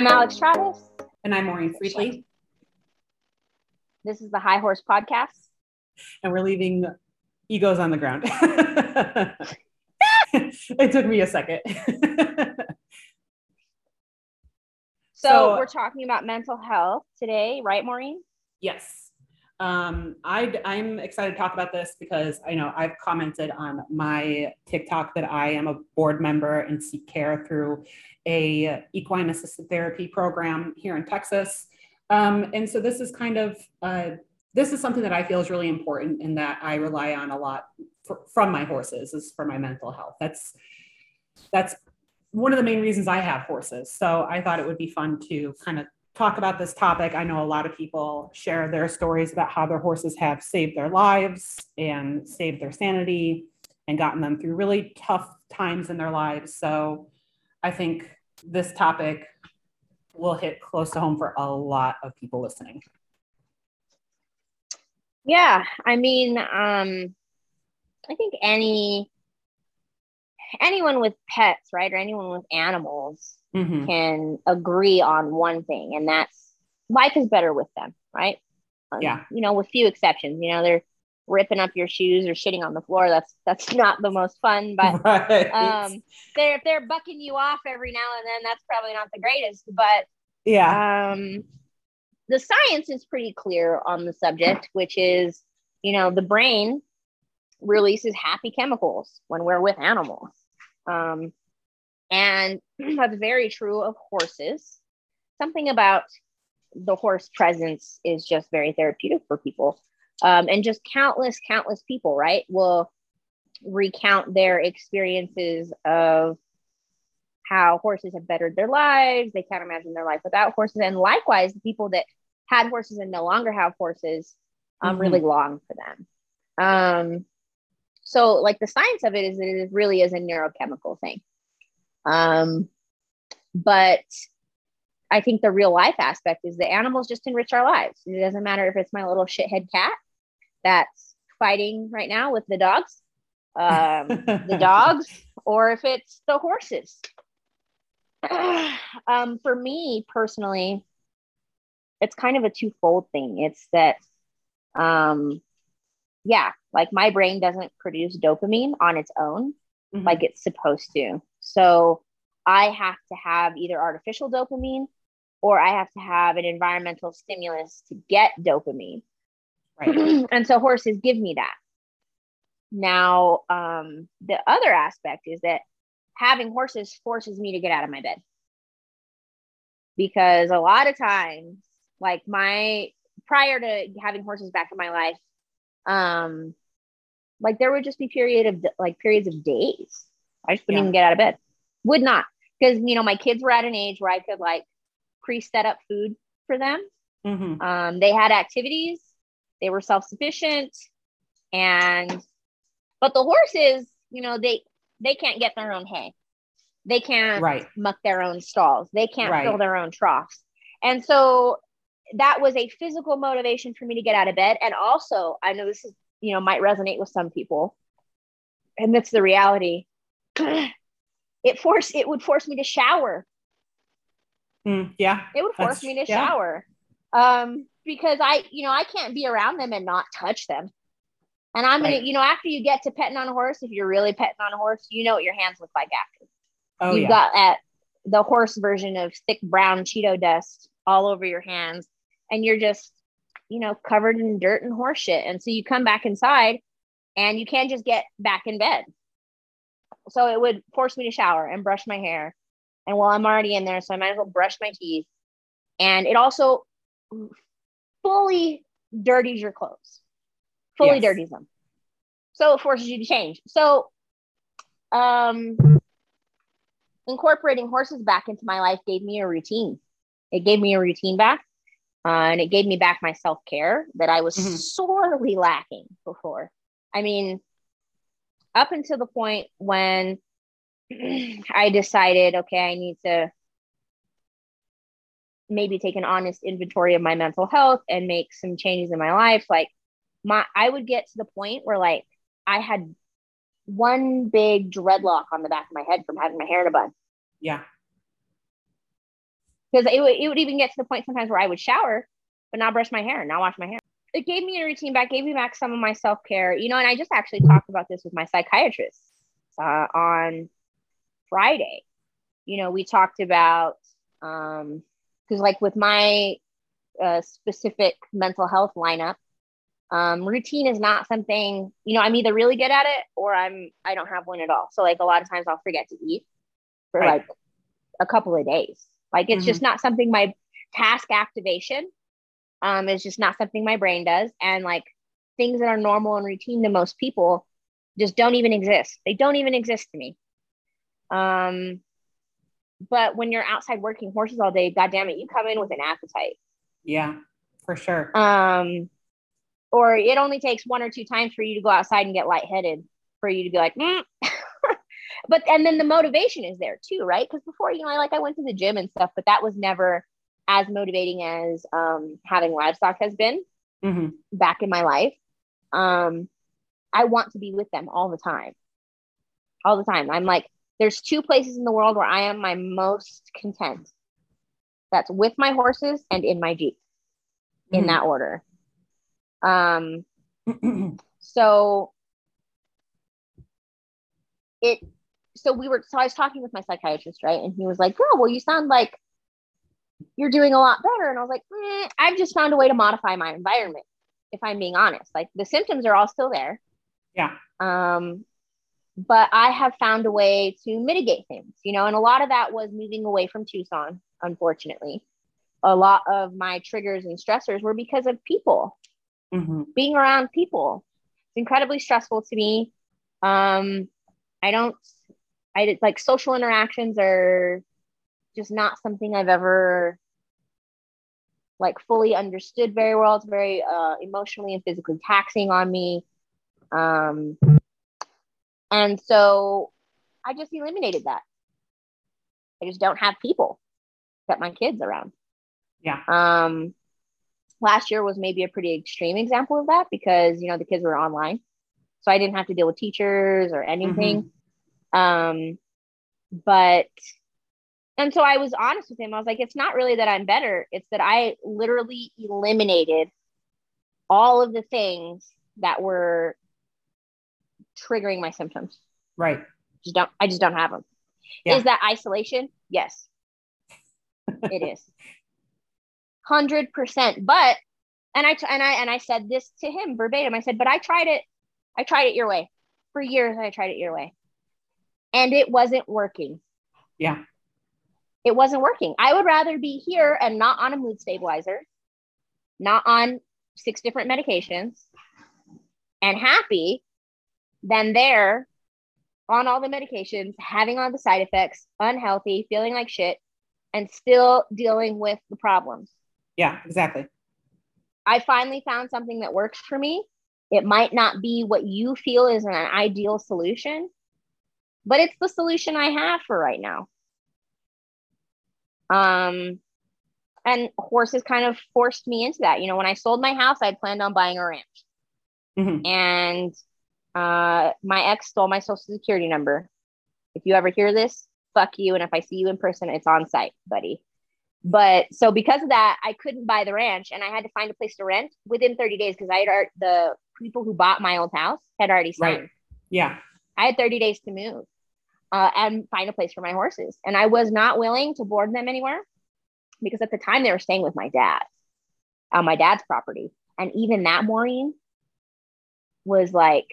I'm Alex Travis. And I'm Maureen Friedley. This is the High Horse Podcast. And we're leaving egos on the ground. it took me a second. so, so, we're talking about mental health today, right, Maureen? Yes. Um, I, I'm excited to talk about this because I know I've commented on my TikTok that I am a board member and seek care through a equine assisted therapy program here in Texas. Um, and so this is kind of uh, this is something that I feel is really important and that I rely on a lot for, from my horses is for my mental health. That's that's one of the main reasons I have horses. So I thought it would be fun to kind of talk about this topic. I know a lot of people share their stories about how their horses have saved their lives and saved their sanity and gotten them through really tough times in their lives. So I think this topic will hit close to home for a lot of people listening. Yeah, I mean, um, I think any anyone with pets, right, or anyone with animals mm-hmm. can agree on one thing, and that's life is better with them, right? Um, yeah. You know, with few exceptions. You know, they're ripping up your shoes or shitting on the floor. That's that's not the most fun, but right. um, they're if they're bucking you off every now and then, that's probably not the greatest. But yeah, um, the science is pretty clear on the subject, which is, you know, the brain releases happy chemicals when we're with animals. Um, and that's very true of horses. Something about the horse presence is just very therapeutic for people. Um, and just countless, countless people, right, will recount their experiences of how horses have bettered their lives. They can't imagine their life without horses. And likewise, the people that had horses and no longer have horses um, mm-hmm. really long for them. Um, so, like the science of it is, that it really is a neurochemical thing. Um, but I think the real life aspect is the animals just enrich our lives. It doesn't matter if it's my little shithead cat that's fighting right now with the dogs, um, the dogs, or if it's the horses. um, for me personally, it's kind of a twofold thing. It's that, um, yeah, like my brain doesn't produce dopamine on its own mm-hmm. like it's supposed to. So I have to have either artificial dopamine or I have to have an environmental stimulus to get dopamine. Right. and so horses give me that. Now, um, the other aspect is that having horses forces me to get out of my bed. Because a lot of times, like my prior to having horses back in my life, um, like there would just be period of like periods of days. I just wouldn't yeah. even get out of bed. Would not. Because you know, my kids were at an age where I could like pre-set up food for them. Mm-hmm. Um, they had activities, they were self-sufficient, and but the horses, you know, they they can't get their own hay. They can't right. muck their own stalls. They can't right. fill their own troughs. And so that was a physical motivation for me to get out of bed. And also, I know this is you know might resonate with some people and that's the reality it force it would force me to shower mm, yeah it would force me to yeah. shower um because i you know i can't be around them and not touch them and i'm gonna you know after you get to petting on a horse if you're really petting on a horse you know what your hands look like after oh, you've yeah. got at the horse version of thick brown cheeto dust all over your hands and you're just you know, covered in dirt and horse shit. And so you come back inside and you can't just get back in bed. So it would force me to shower and brush my hair. And well, I'm already in there, so I might as well brush my teeth. And it also fully dirties your clothes, fully yes. dirties them. So it forces you to change. So, um, incorporating horses back into my life gave me a routine. It gave me a routine back. Uh, and it gave me back my self care that I was mm-hmm. sorely lacking before. I mean, up until the point when I decided, okay, I need to maybe take an honest inventory of my mental health and make some changes in my life. Like, my I would get to the point where like I had one big dreadlock on the back of my head from having my hair in a bun. Yeah. because it would, it would even get to the point sometimes where I would shower, but not brush my hair, not wash my hair. It gave me a routine back, gave me back some of my self care, you know. And I just actually talked about this with my psychiatrist uh, on Friday. You know, we talked about um because like with my uh, specific mental health lineup, um, routine is not something you know. I'm either really good at it or I'm I don't have one at all. So like a lot of times I'll forget to eat for Right. like a couple of days. Like it's Mhm. just not something my task activation um is just not something my brain does. And like things that are normal and routine to most people just don't even exist. They don't even exist to me. Um but when you're outside working horses all day, god damn it, you come in with an appetite. Yeah, for sure. Um or it only takes one or two times for you to go outside and get lightheaded for you to be like, mm. but and then the motivation is there too, right? Because before, you know, I like I went to the gym and stuff, but that was never as motivating as um, having livestock has been hmm back in my life. Um, I want to be with them all the time, all the time. I'm like, there's two places in the world where I am my most content. That's with my horses and in my jeep, in that order. Um, so it so we were so i was talking with my psychiatrist right and he was like girl, well you sound like you're doing a lot better and i was like "Mm, i've just found a way to modify my environment if i'm being honest like the symptoms are all still there Yeah. um but i have found a way to mitigate things you know and a lot of that was moving away from tucson unfortunately a lot of my triggers and stressors were because of people hmm being around people. It's incredibly stressful to me. Um, I don't, I did like social interactions are just not something I've ever like fully understood very well. It's very uh, emotionally and physically taxing on me. Um, and so I just eliminated that. I just don't have people except my kids around. Yeah. Um, last year was maybe a pretty extreme example of that because you know the kids were online, so I didn't have to deal with teachers or anything. Um, but and so I was honest with him. I was like, it's not really that I'm better; it's that I literally eliminated all of the things that were triggering my symptoms. Right. Just don't. I just don't have them. Yeah. Is that isolation? Yes, it is. Hundred percent. But and I and I and I said this to him verbatim. I said, but I tried it. I tried it your way for years. I tried it your way, and it wasn't working. Yeah. It wasn't working. I would rather be here and not on a mood stabilizer, not on six different medications, and happy than there on all the medications, having all the side effects, unhealthy, feeling like shit, and still dealing with the problems. Yeah. Exactly. I finally found something that works for me. It might not be what you feel is an ideal solution, but it's the solution I have for right now. Um, and horses kind of forced me into that. You know, when I sold my house, I had planned on buying a ranch, hmm and uh, my ex stole my social security number. If you ever hear this, fuck you. And if I see you in person, it's on sight, buddy. But so because of that, I couldn't buy the ranch and I had to find a place to rent within 30 days because I had the people who bought my old house had already signed. Right. Yeah. I had 30 days to move uh, and find a place for my horses. And I was not willing to board them anywhere because at the time they were staying with my dad on my dad's property. And even that, Maureen, was like,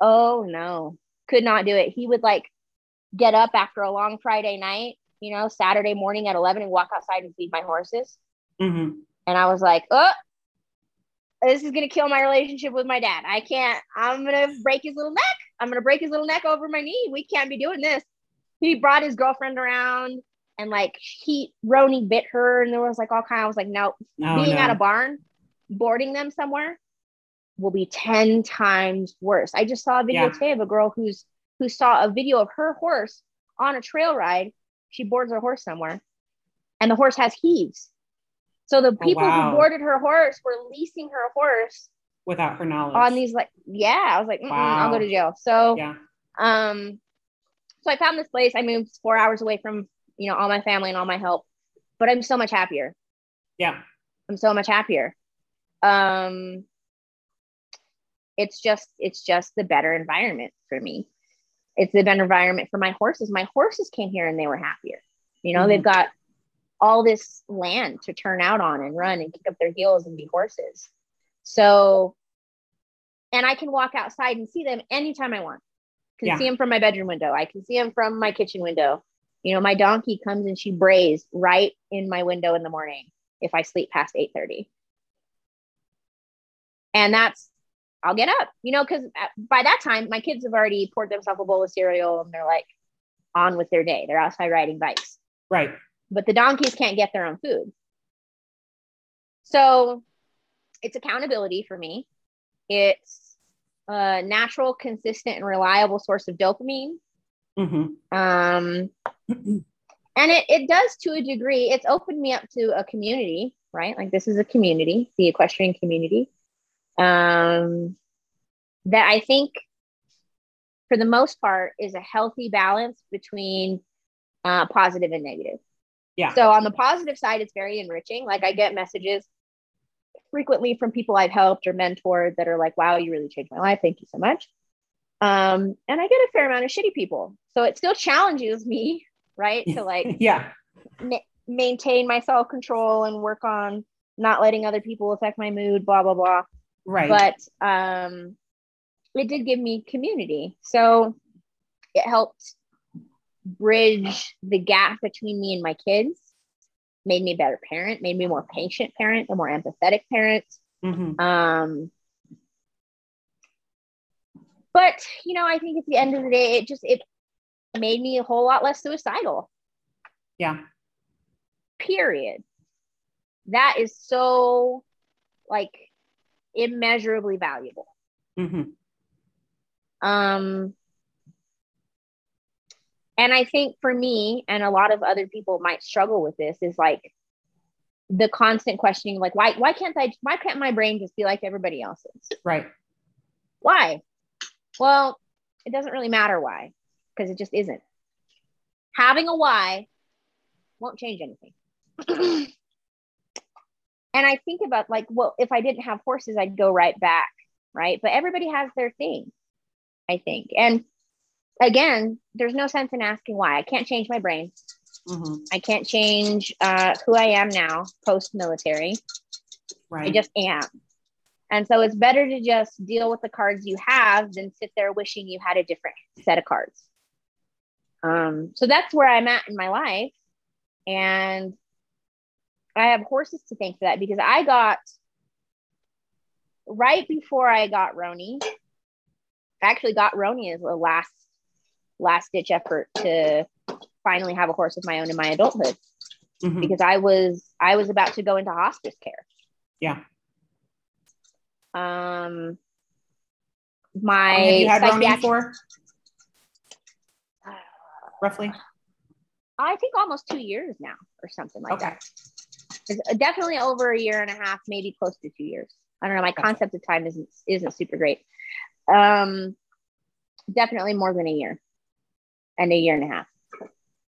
oh no, could not do it. He would like get up after a long Friday night, you know, Saturday morning at 11 and walk outside and feed my horses. hmm And I was like, oh, this is gonna kill my relationship with my dad. I can't, I'm gonna break his little neck. I'm gonna break his little neck over my knee. We can't be doing this. He brought his girlfriend around and like he Roni bit her and there was like all kind. I was like, no, No. Oh, being no. at a barn, boarding them somewhere will be 10 times worse. I just saw a video Yeah. today of a girl who's who saw a video of her horse on a trail ride. She boards her horse somewhere and the horse has heaves. So the people Oh, wow. who boarded her horse were leasing her horse Without her knowledge. on these like yeah, I was like, "Mm-mm, I'll go to jail. So Yeah. um so I found this place. I moved four hours away from, you know, all my family and all my help. but I'm so much happier. Yeah. I'm so much happier. Um, it's just it's just the better environment for me. It's the better environment for my horses. My horses came here and they were happier. You know, mm-hmm. they've got all this land to turn out on and run and kick up their heels and be horses. So, and I can walk outside and see them anytime I want. Can yeah. see them from my bedroom window. I can see them from my kitchen window. You know, my donkey comes and she brays right in my window in the morning if I sleep past 8 30. And that's, I'll get up, you know, because uh, by that time, my kids have already poured themselves a bowl of cereal and they're like on with their day. They're outside riding bikes. Right. But the donkeys can't get their own food. So it's accountability for me. It's a natural, consistent, and reliable source of dopamine. Mm-hmm. Um, and it, it does to a degree, it's opened me up to a community, right? Like this is a community, the equestrian community. Um, that I think for the most part is a healthy balance between uh, positive and negative. Yeah. So on the positive side, it's very enriching. Like I get messages frequently from people I've helped or mentored that are like, wow, you really changed my life. Thank you so much. Um, and I get a fair amount of shitty people. So it still challenges me, right? To like, yeah, ma- maintain my self control and work on not letting other people affect my mood, blah, blah, blah. Right. But um, it did give me community. So it helped bridge the gap between me and my kids made me a better parent, made me a more patient parent, a more empathetic parent. Mm-hmm. Um, but you know, I think at the end of the day, it just it made me a whole lot less suicidal. Yeah. Period. That is so like immeasurably valuable. Mm-hmm. Um, and I think for me and a lot of other people might struggle with this is like the constant questioning, like why why can't I why can't my brain just be like everybody else's? Right. Why? Well, it doesn't really matter why, because it just isn't. Having a why won't change anything. and I think about like, well, if I didn't have horses, I'd go right back, right? But everybody has their thing, I think. And again, there's no sense in asking why. I can't change my brain. Mm-hmm. I can't change uh, who I am now post military. Right. I just am. And so it's better to just deal with the cards you have than sit there wishing you had a different set of cards. Um, so that's where I'm at in my life. And I have horses to thank for that because I got right before I got Roni, I actually got Roni as the last last ditch effort to finally have a horse of my own in my adulthood mm-hmm. because I was I was about to go into hospice care. Yeah. Um my have you had psychiatric- for? Roughly. I think almost two years now or something like okay. that. It's definitely over a year and a half, maybe close to two years. I don't know. My concept of time isn't isn't super great. Um, definitely more than a year and a year and a half.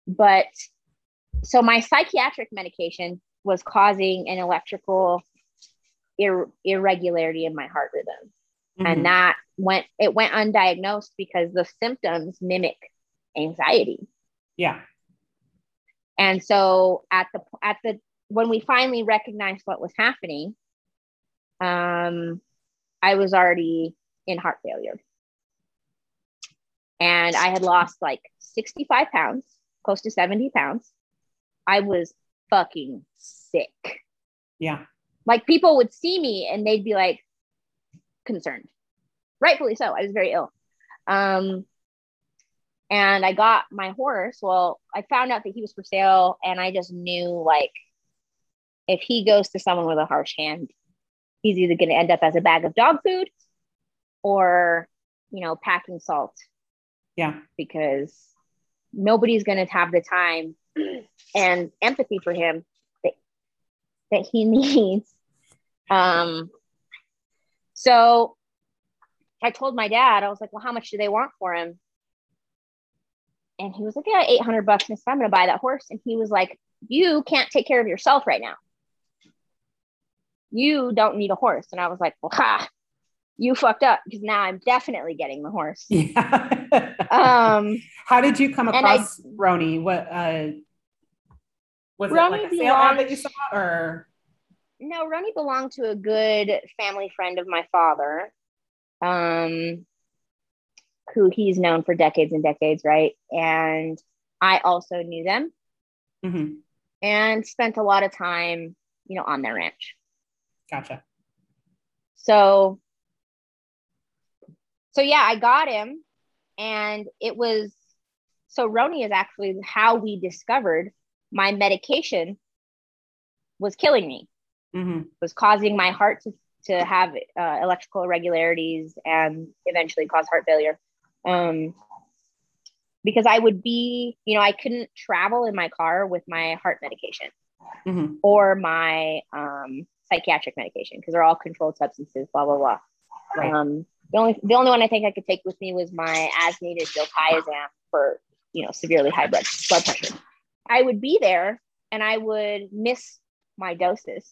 But so my psychiatric medication was causing an electrical ir- irregularity in my heart rhythm. Mm-hmm. And that went it went undiagnosed because the symptoms mimic anxiety. Yeah. And so at the at the when we finally recognized what was happening, um, I was already in heart failure and I had lost like 65 pounds, close to 70 pounds. I was fucking sick. Yeah. Like people would see me and they'd be like concerned. Rightfully so. I was very ill. Um, and I got my horse. Well, I found out that he was for sale, and I just knew like if he goes to someone with a harsh hand, he's either going to end up as a bag of dog food or, you know, packing salt yeah. Because nobody's going to have the time and empathy for him that, that he needs. Um, so I told my dad, I was like, well, how much do they want for him? And he was like, yeah, 800 bucks. And I'm going to buy that horse. And he was like, you can't take care of yourself right now. You don't need a horse. And I was like, well, ha, you fucked up because now I'm definitely getting the horse. Yeah. Um, How did you come And I- across Roni? What uh was Roni it like a sale ad that you saw or no, Roni belonged to a good family friend of my father, um, who he's known for decades and decades, right? And I also knew them Mhm. and spent a lot of time, you know, on their ranch. gotcha. So, so yeah, I got him, and it was so Roni is actually how we discovered my medication was killing me, hmm was causing my heart to to have uh, electrical irregularities and eventually cause heart failure. Um, because I would be, you know, I couldn't travel in my car with my heart medication hmm or my um, psychiatric medication because they're all controlled substances, blah blah blah. Right. Um, the only the only one I think I could take with me was my as needed diltiazem for you know severely high blood blood pressure. I would be there and I would miss my doses,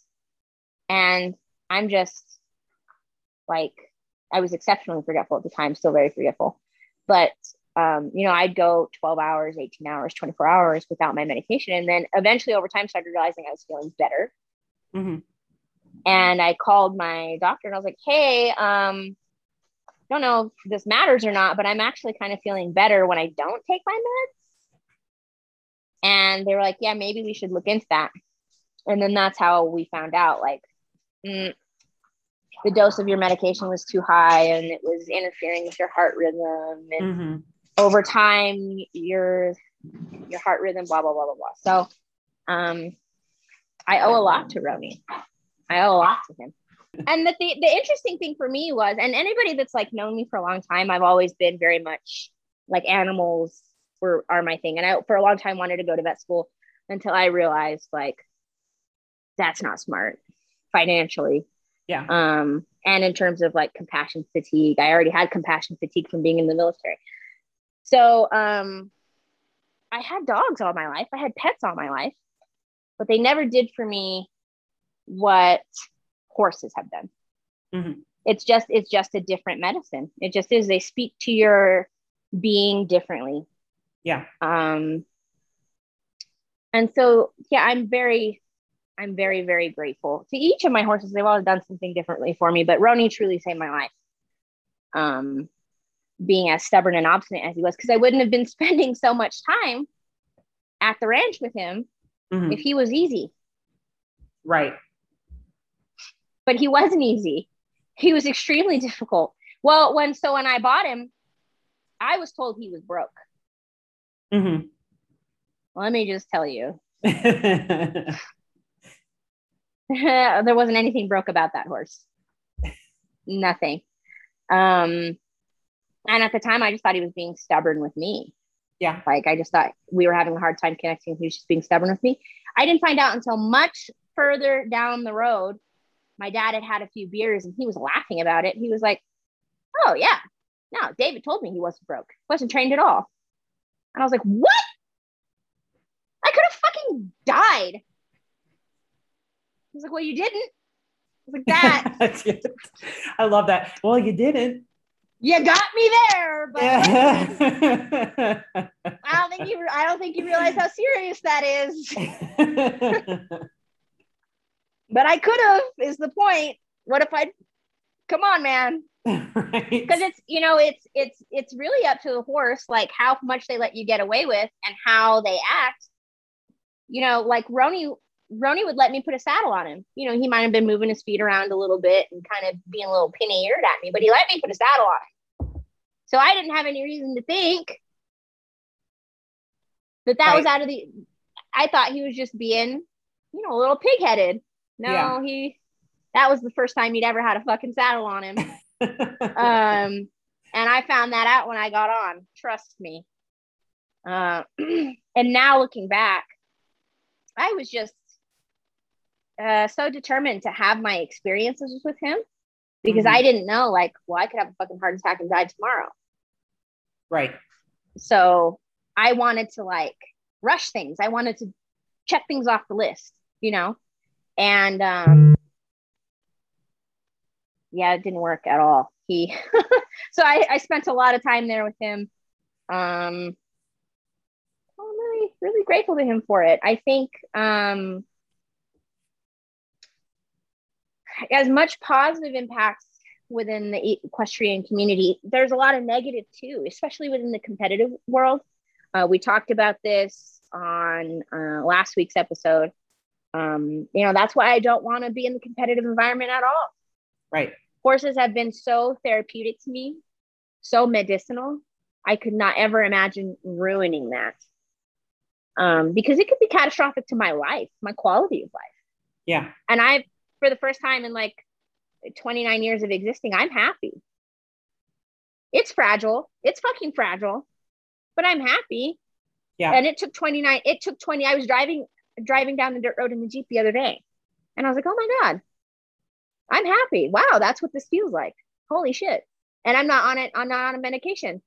and I'm just like I was exceptionally forgetful at the time, still very forgetful, but um, you know, I'd go 12 hours, 18 hours, 24 hours without my medication. And then eventually over time started realizing I was feeling better. hmm And I called my doctor and I was like, hey, um, don't know if this matters or not, but I'm actually kind of feeling better when I don't take my meds. And they were like, yeah, maybe we should look into that. And then that's how we found out like mm, the dose of your medication was too high and it was interfering with your heart rhythm. And hmm over time your your heart rhythm blah blah blah blah blah so um i owe a lot to roni i owe a lot to him and the, the the interesting thing for me was and anybody that's like known me for a long time i've always been very much like animals were are my thing. And i for a long time wanted to go to vet school until i realized like that's not smart financially. Yeah. um and in terms of like compassion fatigue i already had compassion fatigue from being in the military. So um i had dogs all my life. I had pets all my life. But they never did for me what horses have done Mhm. it's just it's just a different medicine it just is they speak to your being differently Yeah. um and so yeah i'm very i'm very very grateful to each of my horses they've all done something differently for me but roni truly saved my life um being as stubborn and obstinate as he was because i wouldn't have been spending so much time at the ranch with him Mhm. if he was easy Right. But he wasn't easy he was extremely difficult well when so when i bought him i was told he was broke hmm let me just tell you there wasn't anything broke about that horse. Nothing. Um, and at the time, I just thought he was being stubborn with me. yeah. Like I just thought we were having a hard time connecting. He was just being stubborn with me. I didn't find out until much further down the road. My dad had had a few beers and he was laughing about it. He was like, "Oh yeah, no, David told me he wasn't broke. Wasn't trained at all." And I was like, "What? I could have fucking died." He's like, "Well, you didn't." I was like, "That I love that. Well, you didn't. you got me there, but Yeah. I don't think you. I don't think you realize how serious that is. But I could have. Is the point? What if I? Come on, man. right. Because it's you know it's it's it's really up to the horse, like how much they let you get away with and how they act. You know, like Roni. Roni would let me put a saddle on him. You know, he might have been moving his feet around a little bit and kind of being a little pinny eared at me, but he let me put a saddle on him. So I didn't have any reason to think that that was out of the. I thought he was just being, you know, a little pig headed. No, Yeah. he. That was the first time he'd ever had a fucking saddle on him. Um, and I found that out when I got on. Trust me. Uh, and now looking back, I was just uh, so determined to have my experiences with him because Mhm. I didn't know, like, well, I could have a fucking heart attack and die tomorrow. right. So I wanted to like rush things. I wanted to check things off the list, you know? And um, yeah, it didn't work at all. He, so I, I spent a lot of time there with him. Um, I'm really, really grateful to him for it. I think um, as much positive impacts within the equestrian community, there's a lot of negative too, especially within the competitive world. Uh, we talked about this on uh, last week's episode. Um, you know, that's why I don't want to be in the competitive environment at all. Right. Horses have been so therapeutic to me, so medicinal. I could not ever imagine ruining that um, because it could be catastrophic to my life, my quality of life. Yeah. And I, for the first time in like 29 years of existing, I'm happy. It's fragile. It's fucking fragile, but I'm happy. Yeah. And it took 29, it took 20. I was driving, driving down the dirt road in the Jeep the other day. And I was like, oh my God, I'm happy. Wow, that's what this feels like. Holy shit. And I'm not on it, I'm not on a medication.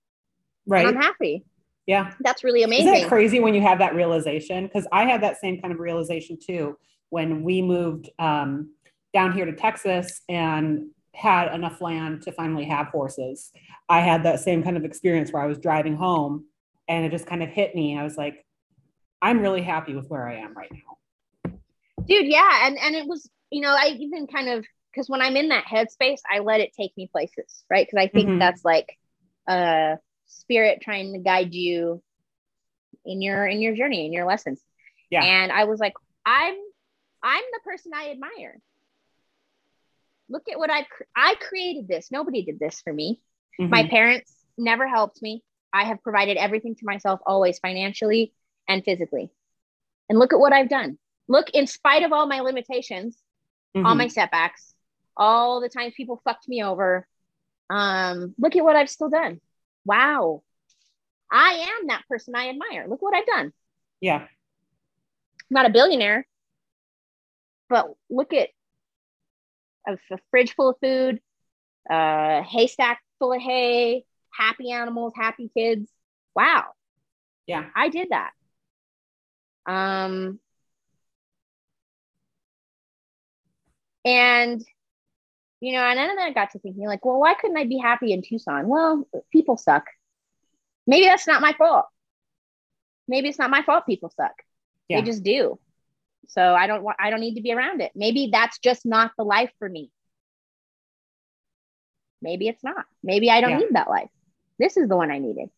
Right. I'm happy. Yeah. That's really amazing. Isn't it crazy when you have that realization? Because I had that same kind of realization too when we moved um, down here to Texas and had enough land to finally have horses. I had that same kind of experience where I was driving home and it just kind of hit me. I was like, I'm really happy with where I am right now. Dude, yeah. And and it was, you know, I even kind of because when I'm in that headspace, I let it take me places, right? Because I think Mhm. that's like a spirit trying to guide you in your in your journey, in your lessons. Yeah. And I was like, I'm I'm the person I admire. Look at what I cr- I created this. Nobody did this for me. My Mhm. parents never helped me. I have provided everything to myself always financially and physically. And look at what I've done. Look, in spite of all my limitations, all Mhm. my setbacks, all the times people fucked me over, um, look at what I've still done. Wow. I am that person I admire. Look what I've done. yeah. I'm not a billionaire, but look at a, a fridge full of food, a haystack full of hay, happy animals, happy kids. Wow, Yeah. I did that. Um, and you know, and then I got to thinking, like, well, why couldn't I be happy in Tucson? Well, people suck. Maybe that's not my fault. Maybe it's not my fault. People suck. Yeah. They just do. So I don't want. I don't need to be around it. Maybe that's just not the life for me. Maybe it's not. Maybe I don't Yeah. need that life. This is the one I needed.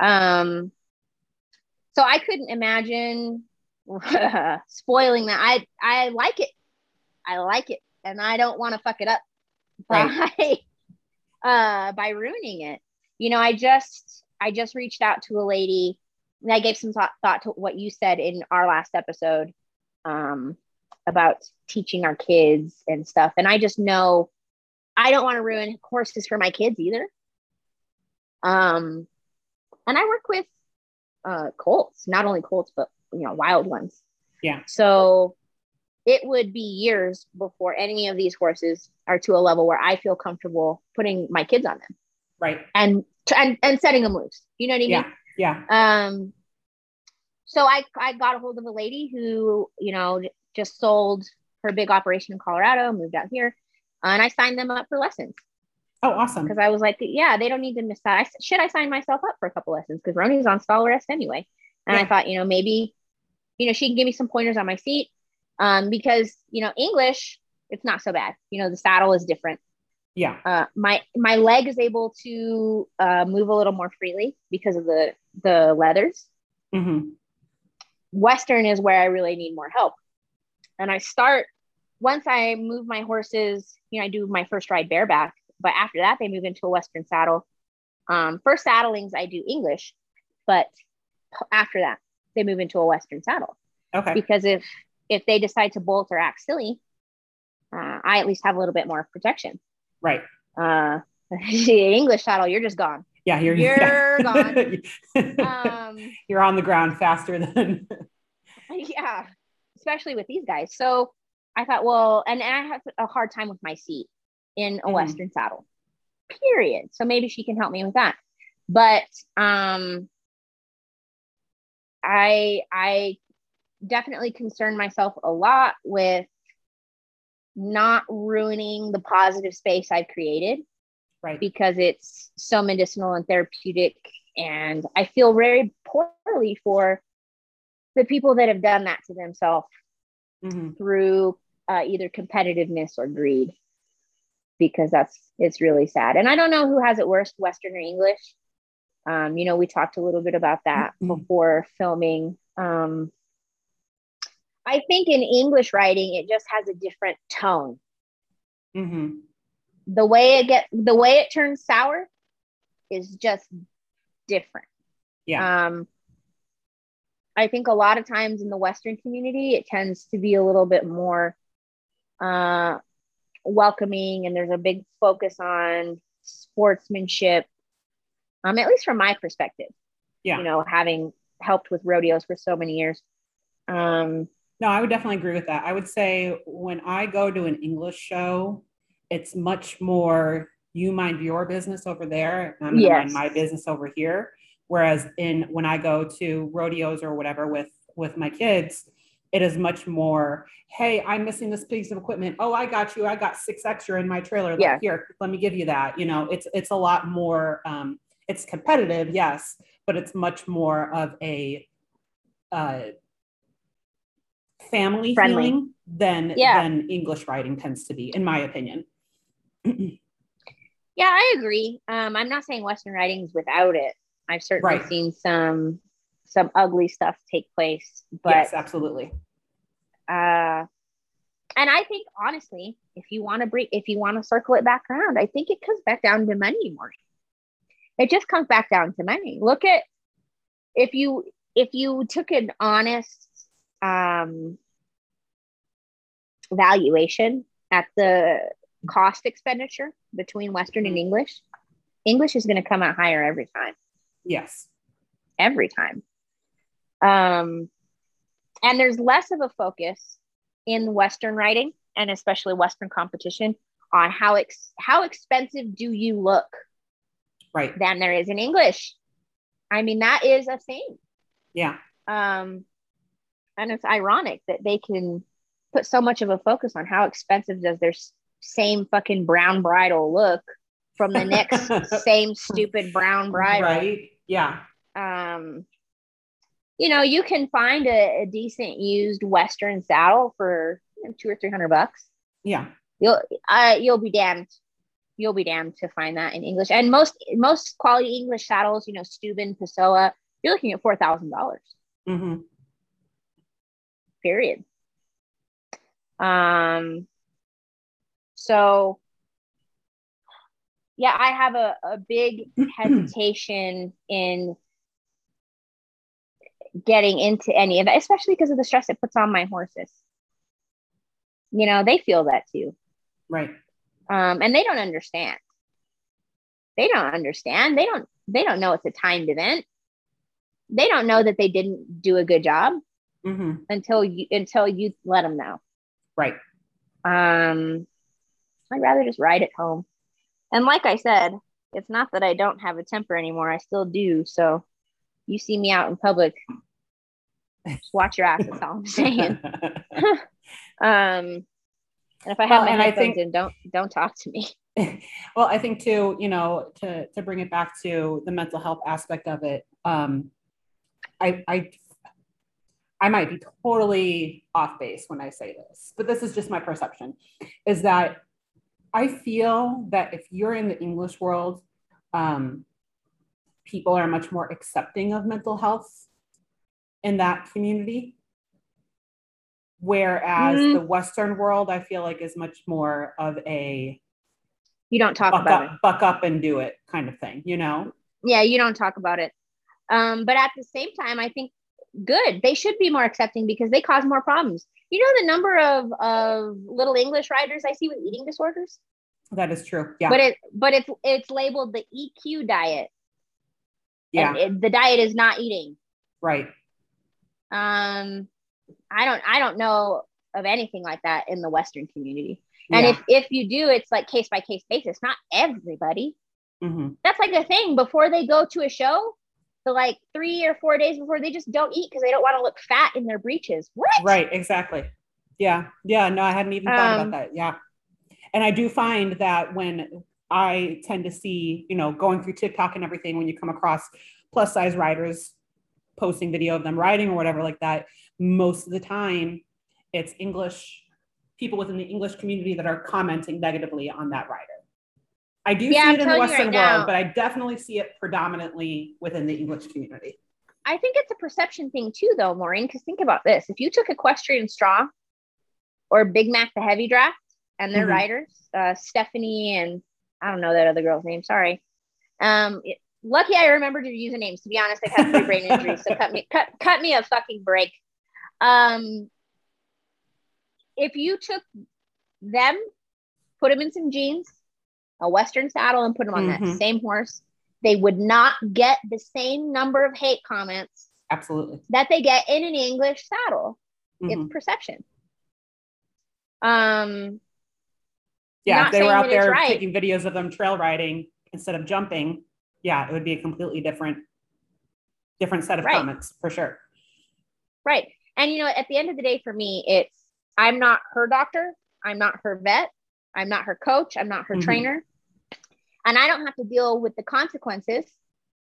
Um. So I couldn't imagine spoiling that. I I like it. I like it, and I don't want to fuck it up by uh by ruining it. You know, I just I just reached out to a lady and I gave some thought, thought to what you said in our last episode um, about teaching our kids and stuff. And I just know I don't want to ruin courses for my kids either. Um, and I work with uh, colts, not only colts, but you know, wild ones. Yeah. So it would be years before any of these horses are to a level where I feel comfortable putting my kids on them Right. and and and setting them loose. You know what I mean? Yeah. Yeah. Um, so I I got a hold of a lady who you know just sold her big operation in Colorado, moved out here, and I signed them up for lessons Oh, awesome. because I was like, yeah, they don't need to miss that. I said, should I sign myself up for a couple lessons because Roni's on stall rest anyway, and I thought you know maybe, you know, she can give me some pointers on my seat, um, because you know English it's not so bad. You know the saddle is different Yeah. uh, my my leg is able to uh, move a little more freely because of the the leathers. Mm-hmm. Western is where I really need more help, and I start once I move my horses. You know, I do my first ride bareback, but after that they move into a Western saddle. Um, first saddlings I do English, but after that they move into a Western saddle Okay. because if if they decide to bolt or act silly, uh, I at least have a little bit more protection. Right. Uh, English saddle, you're just gone. Yeah. You're, You're yeah. Um, you're on the ground faster than. yeah, especially with these guys. So I thought, well, and, and I have a hard time with my seat in a Mhm. Western saddle, period. So maybe she can help me with that. But um, I I definitely concern myself a lot with not ruining the positive space I've created Right. because it's so medicinal and therapeutic. And I feel very poorly for the people that have done that to themselves Mhm. through uh, either competitiveness or greed because that's it's really sad and i don't know who has it worse western or english um, you know we talked a little bit about that Mhm. before filming um, i think in english writing it just has a different tone Mhm. the way it get the way it turns sour is just different Yeah. um, I think a lot of times in the Western community, it tends to be a little bit more uh, welcoming, and there's a big focus on sportsmanship. Um, at least from my perspective, Yeah. you know, having helped with rodeos for so many years. Um, No, I would definitely agree with that. I would say when I go to an English show, it's much more you mind your business over there, and I'm gonna mind my business over here. Whereas in when I go to rodeos or whatever with with my kids, it is much more, hey, I'm missing this piece of equipment. Oh, I got you. I got six extra in my trailer. Like, Yeah. Here, let me give you that. You know, it's it's a lot more. Um, it's competitive, yes, but it's much more of a uh, family Friendly. feeling than Yeah. than English writing tends to be, in my opinion. yeah, I agree. Um, I'm not saying Western writing is without it. I've certainly Right. seen some some ugly stuff take place, but yes, absolutely. uh and i think honestly if you want to bring if you want to circle it back around i think it comes back down to money more it just comes back down to money look at if you if you took an honest um valuation at the cost expenditure between western and english english is going to come out higher every time Yes. every time. Um, and there's less of a focus in Western writing and especially Western competition on how ex- how expensive do you look Right. than there is in English. I mean, that is a thing. Yeah. Um, and it's ironic that they can put so much of a focus on how expensive does their same fucking brown bridle look from the next same stupid brown bridle Right. Yeah. um you know you can find a, a decent used western saddle for you know, two or three hundred bucks. Yeah. you'll uh you'll be damned. You'll be damned to find that in english. And most most quality english saddles you know Stubben pessoa you're looking at four thousand dollars. Hmm period. Um so yeah i have a, a big hesitation in getting into any of that especially because of the stress it puts on my horses. You know they feel that too. Right. um, and they don't understand. They don't understand. They don't they don't know it's a timed event. They don't know that they didn't do a good job hmm until you until you let them know. Right. um i'd rather just ride at home. And like i said it's not that i don't have a temper anymore. I still do. So you see me out in public watch your ass that's all i'm saying. Um and if i have Well, my and I headphones think- in don't don't talk to me. Well, I think too, you know, to to bring it back to the mental health aspect of it, um, I I I might be totally off base when I say this, but this is just my perception, is that I feel that if you're in the English world, um, people are much more accepting of mental health in that community. Whereas Mm. the Western world, I feel like is much more of a you don't talk about it buck up and do it kind of thing, you know? yeah you don't talk about it um but at the same time i think good they should be more accepting because they cause more problems you know the number of of little english writers i see with eating disorders That is true. Yeah. but it but it's it's labeled the eq diet yeah. it, the diet is not eating right. Um i don't i don't know of anything like that in the western community and yeah. if if you do it's like case by case basis not everybody hmm that's like a thing before they go to a show the like three or four days before they just don't eat because they don't want to look fat in their breeches. What? Right, exactly. Yeah, yeah. No, I hadn't even thought Um, about that. Yeah, and I do find that when I tend to see, you know, going through TikTok and everything, when you come across plus size riders posting video of them riding or whatever like that, most of the time it's English people within the English community that are commenting negatively on that rider. I do Yeah, see I'm it in the Western right world, but I definitely see it predominantly within the English community. I think it's a perception thing too, though, Maureen. Because think about this: if you took Equestrian Strong or Big Mac the Heavy Draft and their Mhm. riders, uh, Stephanie and I don't know that other girl's name. Sorry. Um, it- lucky I remembered your usernames. To be honest, I've had three brain injuries, so cut me cut cut me a fucking break. Um, if you took them, put them in some jeans, a Western saddle, and put them on that Mhm. same horse, they would not get the same number of hate comments Absolutely. that they get in an English saddle. Mhm. It's perception. Um, yeah, if they were out there right. taking videos of them trail riding instead of jumping, yeah, it would be a completely different, different set of Right. comments for sure. right. And you know, at the end of the day, for me, it's I'm not her doctor, I'm not her vet, I'm not her coach, I'm not her Mhm. trainer, and I don't have to deal with the consequences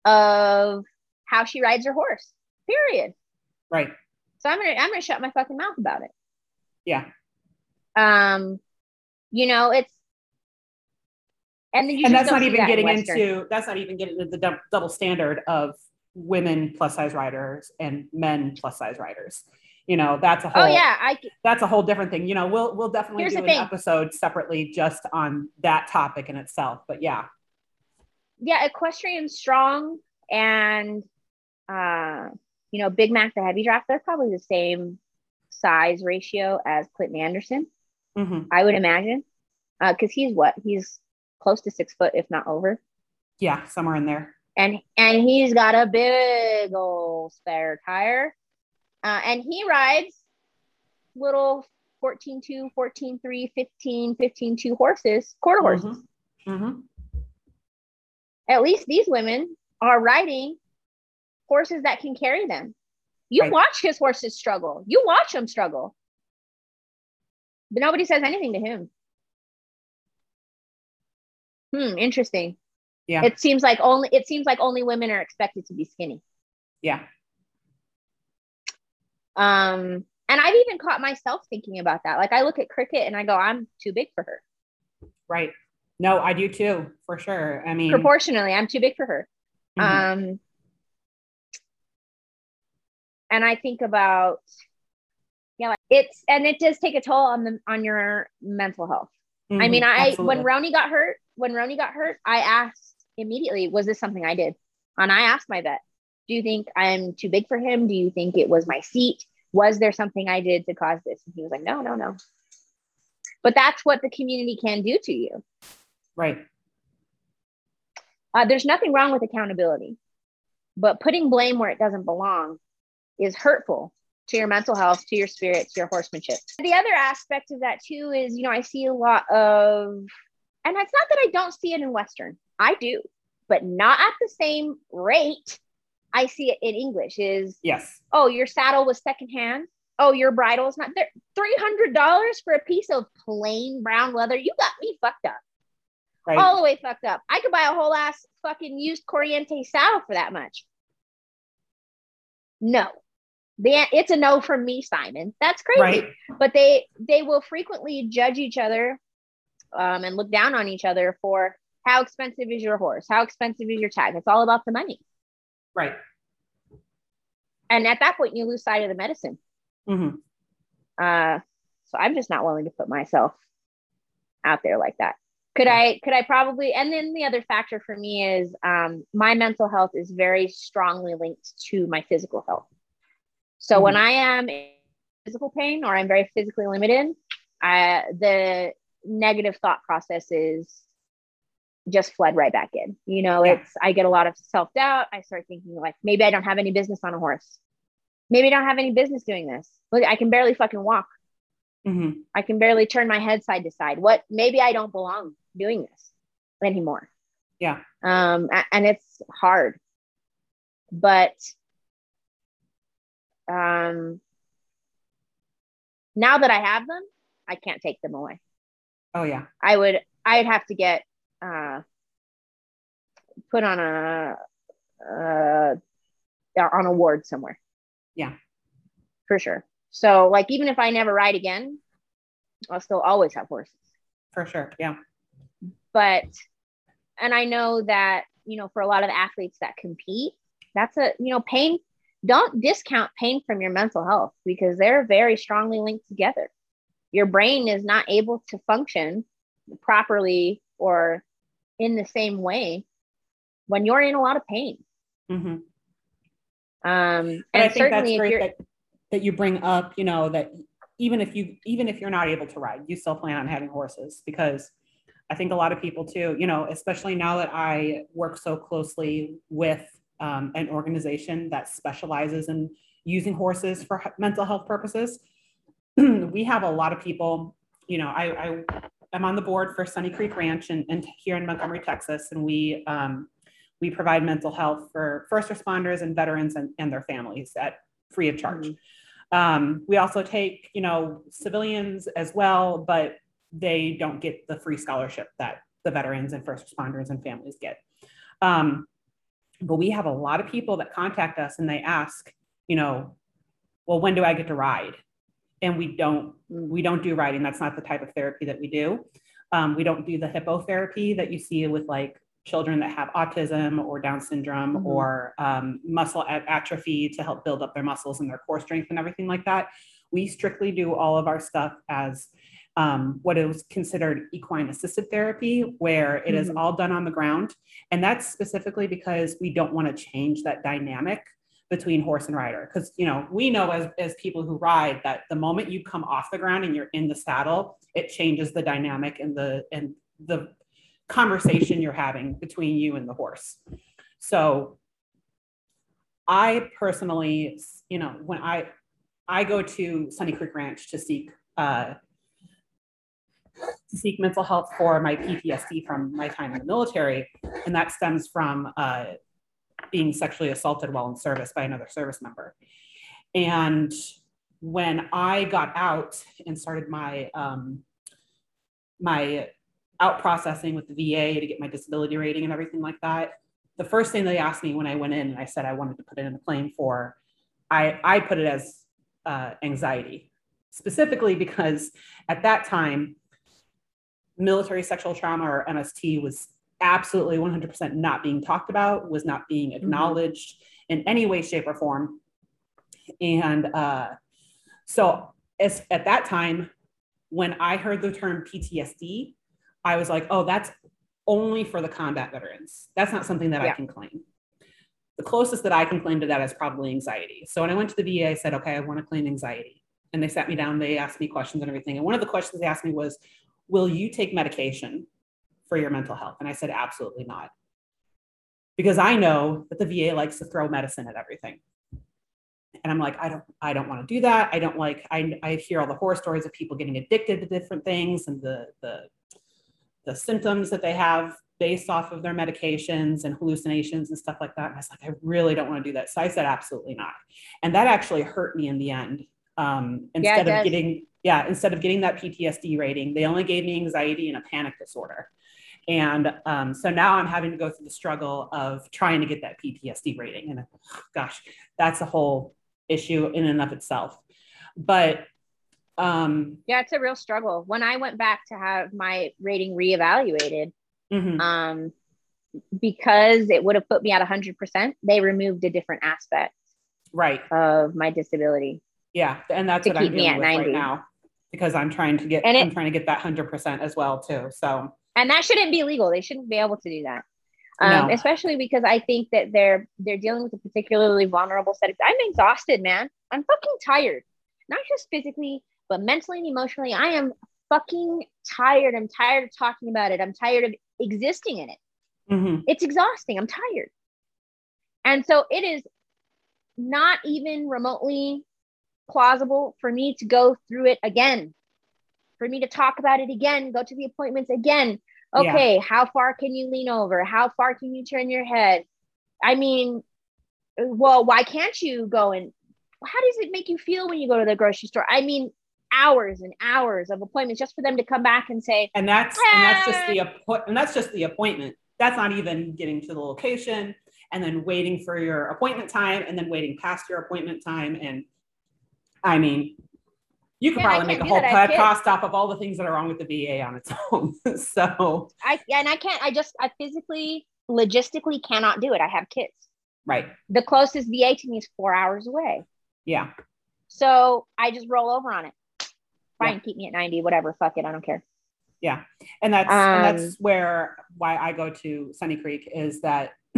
of how she rides her horse. Period. Right. So I'm gonna I'm gonna shut my fucking mouth about it. Yeah. Um, you know, it's and and that's don't even that getting Western. into that's not even getting into the dou- double standard of women plus size riders and men plus size riders. You know, that's a whole Oh yeah, I that's a whole different thing. You know, we'll we'll definitely do an thing. episode separately just on that topic in itself. But yeah, yeah, equestrian strong and uh, you know, Big Mac the heavy draft, they're probably the same size ratio as Clinton Anderson, Mhm. I would imagine. Uh, because he's what? He's close to six foot, if not over. yeah, somewhere in there. And and he's got a big old spare tire. Uh, and he rides little 14 2, 14 3, 15, 15 2 horses, quarter horses. Mhm. Mhm. at least these women are riding horses that can carry them. You Right. watch his horses struggle. You watch them struggle. But nobody says anything to him. Hmm, interesting. Yeah. It seems like only it seems like only women are expected to be skinny. Yeah. Um and I've even caught myself thinking about that. Like I look at cricket and I go, I'm too big for her. Right. No, I do too, for sure. I mean, Proportionally, I'm too big for her. mhm. Um, and I think about, yeah, like, it's and it does take a toll on the on your mental health. I Mhm. mean, I Absolutely. when Roni got hurt, when Roni got hurt, I asked immediately, was this something I did? And I asked my vet, do you think I'm too big for him? Do you think it was my seat? Was there something I did to cause this? And he was like, no, no, no. But that's what the community can do to you. right. Uh, there's nothing wrong with accountability, but putting blame where it doesn't belong is hurtful to your mental health, to your spirit, to your horsemanship. The other aspect of that too is, you know, I see a lot of, and it's not that I don't see it in Western, I do, but not at the same rate. I see it in English is, Yes. oh, your saddle was secondhand. Oh, your bridle is not there. Three hundred dollars for a piece of plain brown leather. You got me fucked up Right. all the way fucked up. I could buy a whole ass fucking used Corriente saddle for that much. No, the, it's a no from me, Simon. That's crazy. Right. But they they will frequently judge each other um, and look down on each other for how expensive is your horse, how expensive is your tag. It's all about the money. Right. And at that point, you lose sight of the medicine. hmm Uh, so I'm just not willing to put myself out there like that. Could I? Could I probably? And then the other factor for me is um, my mental health is very strongly linked to my physical health. So when I am in physical pain or I'm very physically limited, I, the negative thought processes just fled right back in. You know, Yeah. it's I get a lot of self doubt. I start thinking like maybe I don't have any business on a horse. Maybe I don't have any business doing this. Look, I can barely fucking walk. hmm I can barely turn my head side to side. What? Maybe I don't belong doing this anymore. Yeah. Um, and it's hard. but um, now that I have them, I can't take them away. Oh yeah. I would I'd have to get uh, put on a uh, on a ward somewhere. Yeah. For sure. So like even if I never ride again, I'll still always have horses. For sure. Yeah. But and I know that, you know, for a lot of athletes that compete, that's a, you know, pain don't discount pain from your mental health because they're very strongly linked together. Your brain is not able to function properly or in the same way when you're in a lot of pain. Mm-hmm. Um, and I think that's great that, that you bring up, you know, that even if you even if you're not able to ride, you still plan on having horses because I think a lot of people too, you know, especially now that I work so closely with um, an organization that specializes in using horses for mental health purposes. we have a lot of people, you know, I, I am on the board for Sunny Creek Ranch and, and here in Montgomery, Texas, and we um, we provide mental health for first responders and veterans and, and their families at free of charge. Mm-hmm. Um, we also take, you know, civilians as well, but they don't get the free scholarship that the veterans and first responders and families get. Um, but we have a lot of people that contact us and they ask, you know, well, when do I get to ride? And we don't, we don't do riding. That's not the type of therapy that we do. Um, we don't do the hippotherapy that you see with like children that have autism or Down syndrome mm-hmm. or um, muscle atrophy to help build up their muscles and their core strength and everything like that. We strictly do all of our stuff as um, what is considered equine assisted therapy, where it mm-hmm. is all done on the ground. And that's specifically because we don't want to change that dynamic between horse and rider. Because, you know, we know as, as people who ride that the moment you come off the ground and you're in the saddle, it changes the dynamic and the, and the conversation you're having between you and the horse. So I personally, you know, when I, I go to Sunny Creek Ranch to seek uh, to seek mental health for my PTSD from my time in the military. And that stems from uh, being sexually assaulted while in service by another service member. And when I got out and started my um, my out processing with the VA to get my disability rating and everything like that, the first thing they asked me when I went in and I said I wanted to put it in a claim for, I, I put it as uh, anxiety, specifically because at that time military sexual trauma or MST was absolutely 100% not being talked about, was not being mm-hmm. acknowledged mm-hmm. in any way, shape, or form. And uh, so, as, at that time, when I heard the term PTSD, I was like, oh, that's only for the combat veterans. That's not something that yeah. I can claim. The closest that I can claim to that is probably anxiety. So when I went to the VA, I said, okay, I want to claim anxiety. And they sat me down, they asked me questions and everything. And one of the questions they asked me was, Will you take medication for your mental health? And I said, Absolutely not. Because I know that the VA likes to throw medicine at everything. And I'm like, I don't, I don't want to do that. I don't like, I, I hear all the horror stories of people getting addicted to different things and the, the, the symptoms that they have based off of their medications and hallucinations and stuff like that. And I was like, I really don't want to do that. So I said, absolutely not. And that actually hurt me in the end. Um, instead yeah, of getting yeah, instead of getting that PTSD rating, they only gave me anxiety and a panic disorder. And um, so now I'm having to go through the struggle of trying to get that PTSD rating. And gosh, that's a whole issue in and of itself. But um, yeah, it's a real struggle. When I went back to have my rating reevaluated, mm-hmm. um, because it would have put me at 100%, they removed a different aspect right of my disability. Yeah, and that's what I'm dealing with 90. right now because I'm trying to get and it, I'm trying to get that hundred percent as well too. So and that shouldn't be legal. They shouldn't be able to do that. Um, no. especially because I think that they're they're dealing with a particularly vulnerable set of I'm exhausted, man. I'm fucking tired. Not just physically, but mentally and emotionally. I am fucking tired. I'm tired of talking about it. I'm tired of existing in it. Mm-hmm. It's exhausting. I'm tired. And so it is not even remotely plausible for me to go through it again, for me to talk about it again, go to the appointments again. Okay, yeah. how far can you lean over? How far can you turn your head? I mean, well, why can't you go and how does it make you feel when you go to the grocery store? I mean, hours and hours of appointments just for them to come back and say, and that's and that's just the ah. appointment, and that's just the appointment. That's not even getting to the location and then waiting for your appointment time and then waiting past your appointment time. And I mean, you could probably make a whole podcast off of all the things that are wrong with the VA on its own. so I and I can't. I just I physically, logistically cannot do it. I have kids. Right. The closest VA to me is four hours away. Yeah. So I just roll over on it. Fine, yeah. keep me at ninety. Whatever. Fuck it. I don't care. Yeah, and that's um, and that's where why I go to Sunny Creek is that.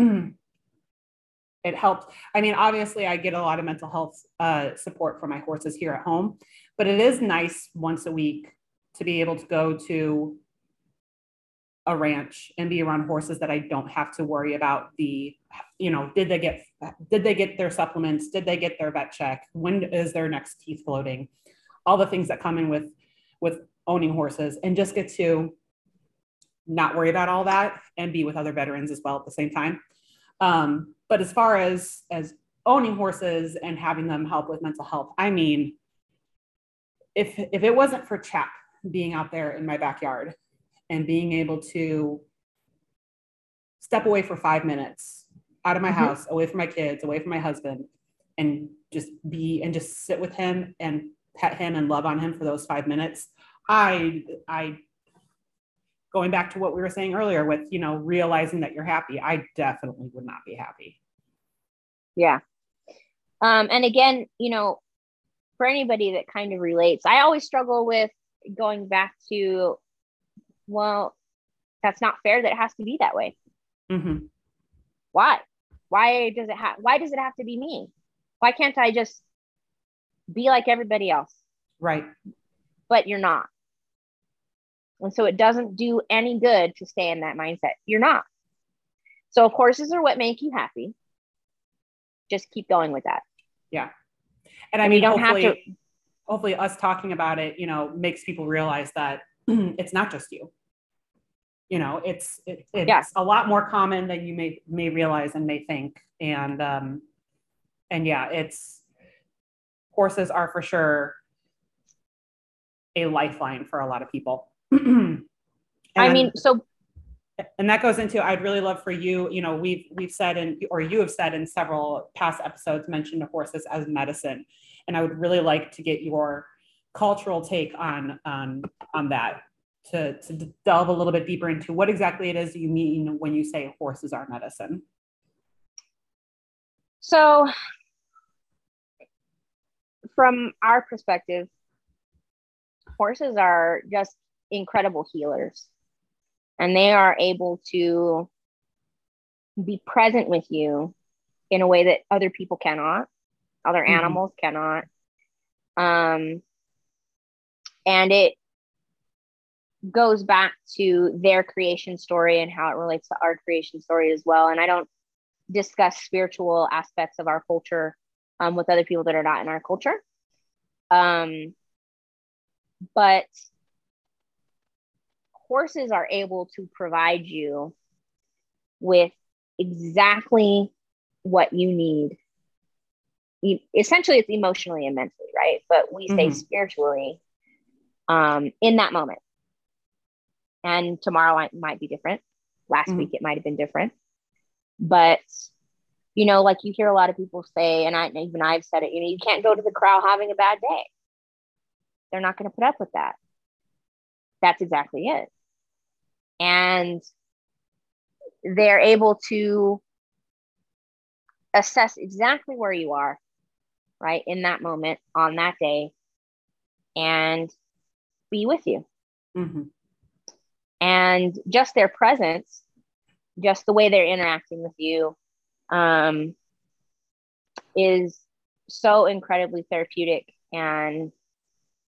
it helps. I mean, obviously, I get a lot of mental health uh, support for my horses here at home, but it is nice once a week to be able to go to a ranch and be around horses that I don't have to worry about the, you know, did they get did they get their supplements? Did they get their vet check? When is their next teeth floating? All the things that come in with with owning horses and just get to not worry about all that and be with other veterans as well at the same time. Um, but as far as as owning horses and having them help with mental health, I mean, if if it wasn't for Chap being out there in my backyard and being able to step away for five minutes out of my mm-hmm. house, away from my kids, away from my husband, and just be and just sit with him and pet him and love on him for those five minutes. I I going back to what we were saying earlier with you know realizing that you're happy i definitely would not be happy yeah um, and again you know for anybody that kind of relates i always struggle with going back to well that's not fair that it has to be that way mm-hmm. why why does it have why does it have to be me why can't i just be like everybody else right but you're not and so it doesn't do any good to stay in that mindset. You're not. So horses are what make you happy. Just keep going with that. Yeah. And I mean, don't have to. Hopefully, us talking about it, you know, makes people realize that it's not just you. You know, it's it, it's yeah. a lot more common than you may may realize and may think. And um, and yeah, it's horses are for sure a lifeline for a lot of people. I mean, so and that goes into I'd really love for you, you know, we've we've said and or you have said in several past episodes mentioned horses as medicine. And I would really like to get your cultural take on on on that to, to delve a little bit deeper into what exactly it is you mean when you say horses are medicine. So from our perspective, horses are just incredible healers and they are able to be present with you in a way that other people cannot other mm-hmm. animals cannot. Um and it goes back to their creation story and how it relates to our creation story as well. And i don't discuss spiritual aspects of our culture um, with other people that are not in our culture. Um but horses are able to provide you with exactly what you need. essentially, it's emotionally and mentally, right? But we say mm-hmm. spiritually um, in that moment. And tomorrow might be different. Last mm-hmm. week it might have been different. But you know, like you hear a lot of people say, and I even I've said it, you know, you can't go to the crowd having a bad day. They're not going to put up with that. That's exactly it and they're able to assess exactly where you are right in that moment on that day and be with you mm-hmm. and just their presence just the way they're interacting with you um, is so incredibly therapeutic and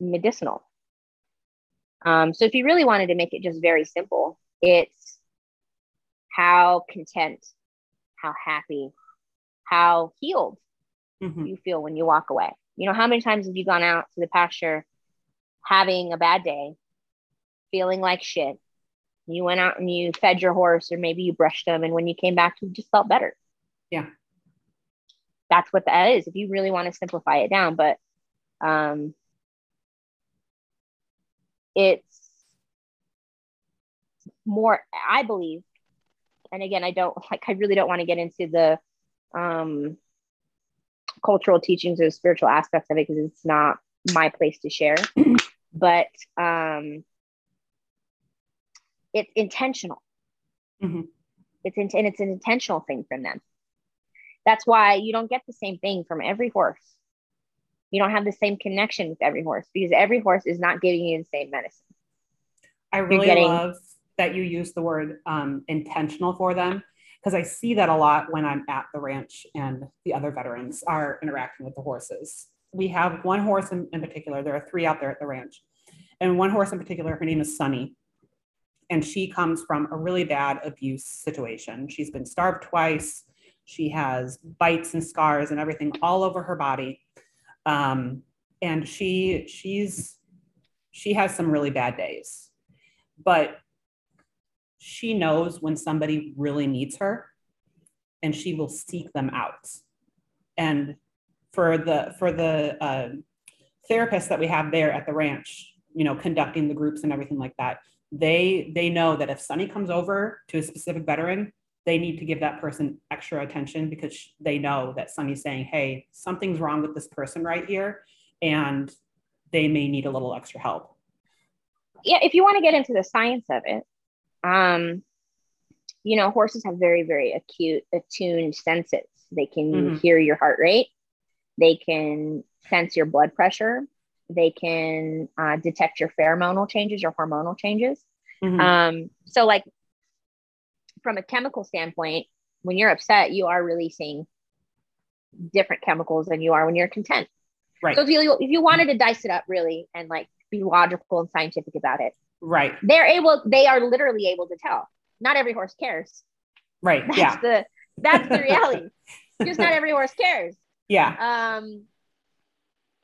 medicinal um, so if you really wanted to make it just very simple, it's how content, how happy, how healed mm-hmm. you feel when you walk away. You know, how many times have you gone out to the pasture having a bad day, feeling like shit? You went out and you fed your horse, or maybe you brushed them, and when you came back, you just felt better. Yeah. that's what that is if you really want to simplify it down but um it's more i believe and again i don't like i really don't want to get into the um cultural teachings or spiritual aspects of it because it's not my place to share. But um it's intentional. Mhm. it's in, and it's an intentional thing from them. That's why you don't get the same thing from every horse you don't have the same connection with every horse because every horse is not giving you the same medicine I really getting- love that you use the word um, intentional for them because I see that a lot when I'm at the ranch and the other veterans are interacting with the horses. We have one horse in, in particular, there are three out there at the ranch, and one horse in particular, her name is Sunny. And she comes from a really bad abuse situation. She's been starved twice. She has bites and scars and everything all over her body. Um, and she she's she has some really bad days but she knows when somebody really needs her and she will seek them out. And for the for the uh, therapists that we have there at the ranch you know conducting the groups and everything like that they they know that if sunny comes over to a specific veteran they need to give that person extra attention because they know that sunny's saying hey something's wrong with this person right here and they may need a little extra help yeah, if you want to get into the science of it, um, you know, horses have very, very acute, attuned senses. They can Mhm. hear your heart rate, they can sense your blood pressure, they can uh, detect your pheromonal changes, your hormonal changes. Mhm. Um, so, like, from a chemical standpoint, when you're upset, you are releasing different chemicals than you are when you're content. right. So, if you if you wanted to dice it up really and like be logical and scientific about it, right. they're able they are literally able to tell. Not every horse cares. Right. That's yeah. the that's the reality. Just not every horse cares. Yeah. Um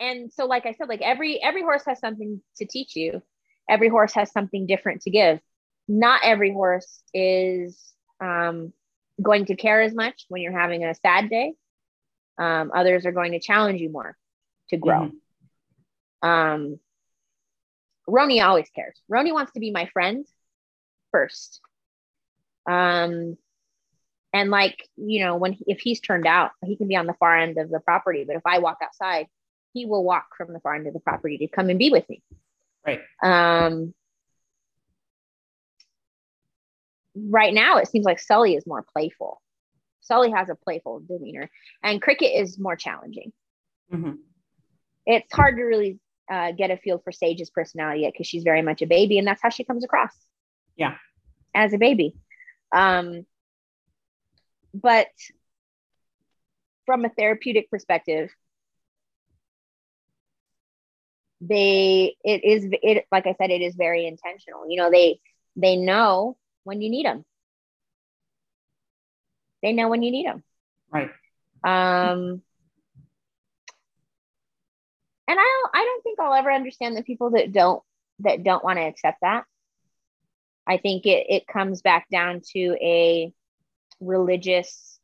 and so like i said like every every horse has something to teach you. Every horse has something different to give. Not every horse is um going to care as much when you're having a sad day um others are going to challenge you more to grow um Roni always cares. Roni wants to be my friend first. Um, and like, you know, when if he's turned out, he can be on the far end of the property, but if I walk outside, he will walk from the far end of the property to come and be with me. right Um, right now, it seems like Sully is more playful. Sully has a playful demeanor, and Cricket is more challenging. Mhm. It's hard to really uh, get a feel for Sage's personality yet because she's very much a baby, and that's how she comes across. Yeah. as a baby. Um, but from a therapeutic perspective, they it is it like I said, it is very intentional. You know, they they know when you need them. They know when you need them. right Um, and I don't, I don't think I'll ever understand the people that don't that don't want to accept that. I think it it comes back down to a religious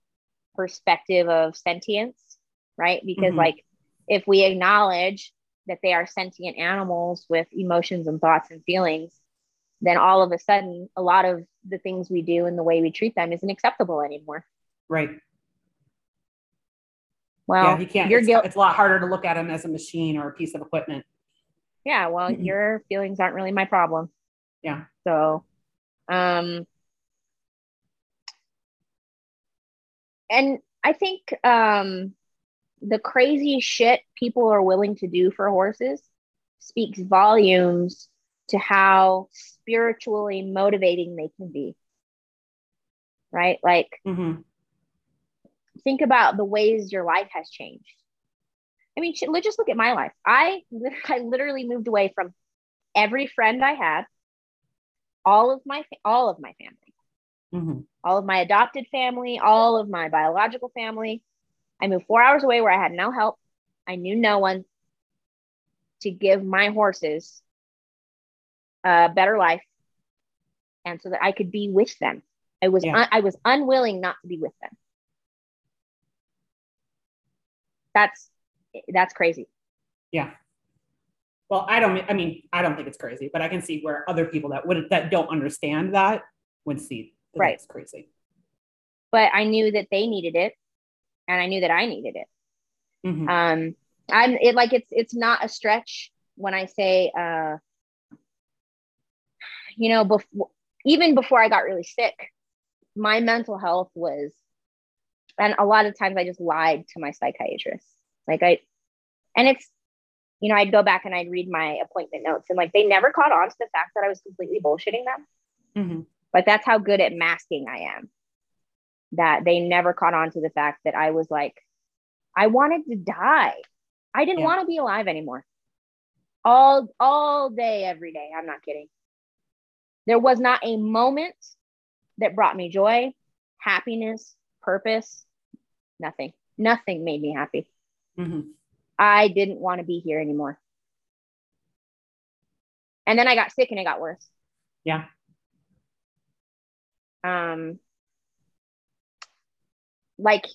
perspective of sentience, right? Because Mhm. like if we acknowledge that they are sentient animals with emotions and thoughts and feelings, then all of a sudden a lot of the things we do and the way we treat them isn't acceptable anymore. right Well, yeah you can't your it's, guilt it's a lot harder to look at them as a machine or a piece of equipment yeah well Mhm. your feelings aren't really my problem Yeah. so um and i think um the crazy shit people are willing to do for horses speaks volumes to how spiritually motivating they can be right like Mhm. think about the ways your life has changed. I mean, let's just look at my life. I I literally moved away from every friend I had, all of my all of my family, Mhm. all of my adopted family, all of my biological family. I moved four hours away where I had no help. I knew no one to give my horses a better life, and so that I could be with them. I was Yeah. un- I was unwilling not to be with them. That's that's crazy. Yeah. Well, I don't. I mean, I don't think it's crazy, but I can see where other people that would that don't understand that would see that Right. it's crazy. But I knew that they needed it, and I knew that I needed it. Mhm. um i'm it like it's it's not a stretch when i say uh you know before even before i got really sick my mental health was and a lot of times i just lied to my psychiatrist like i and it's you know i'd go back and i'd read my appointment notes and like they never caught on to the fact that i was completely bullshitting them Mhm. like that's how good at masking I am. That they never caught on to the fact that I was like, I wanted to die. I didn't Yeah. want to be alive anymore. All all day, every day. I'm not kidding. There was not a moment that brought me joy, happiness, purpose. Nothing. Nothing made me happy. Mhm. I didn't want to be here anymore. And then I got sick and it got worse. Yeah. Um like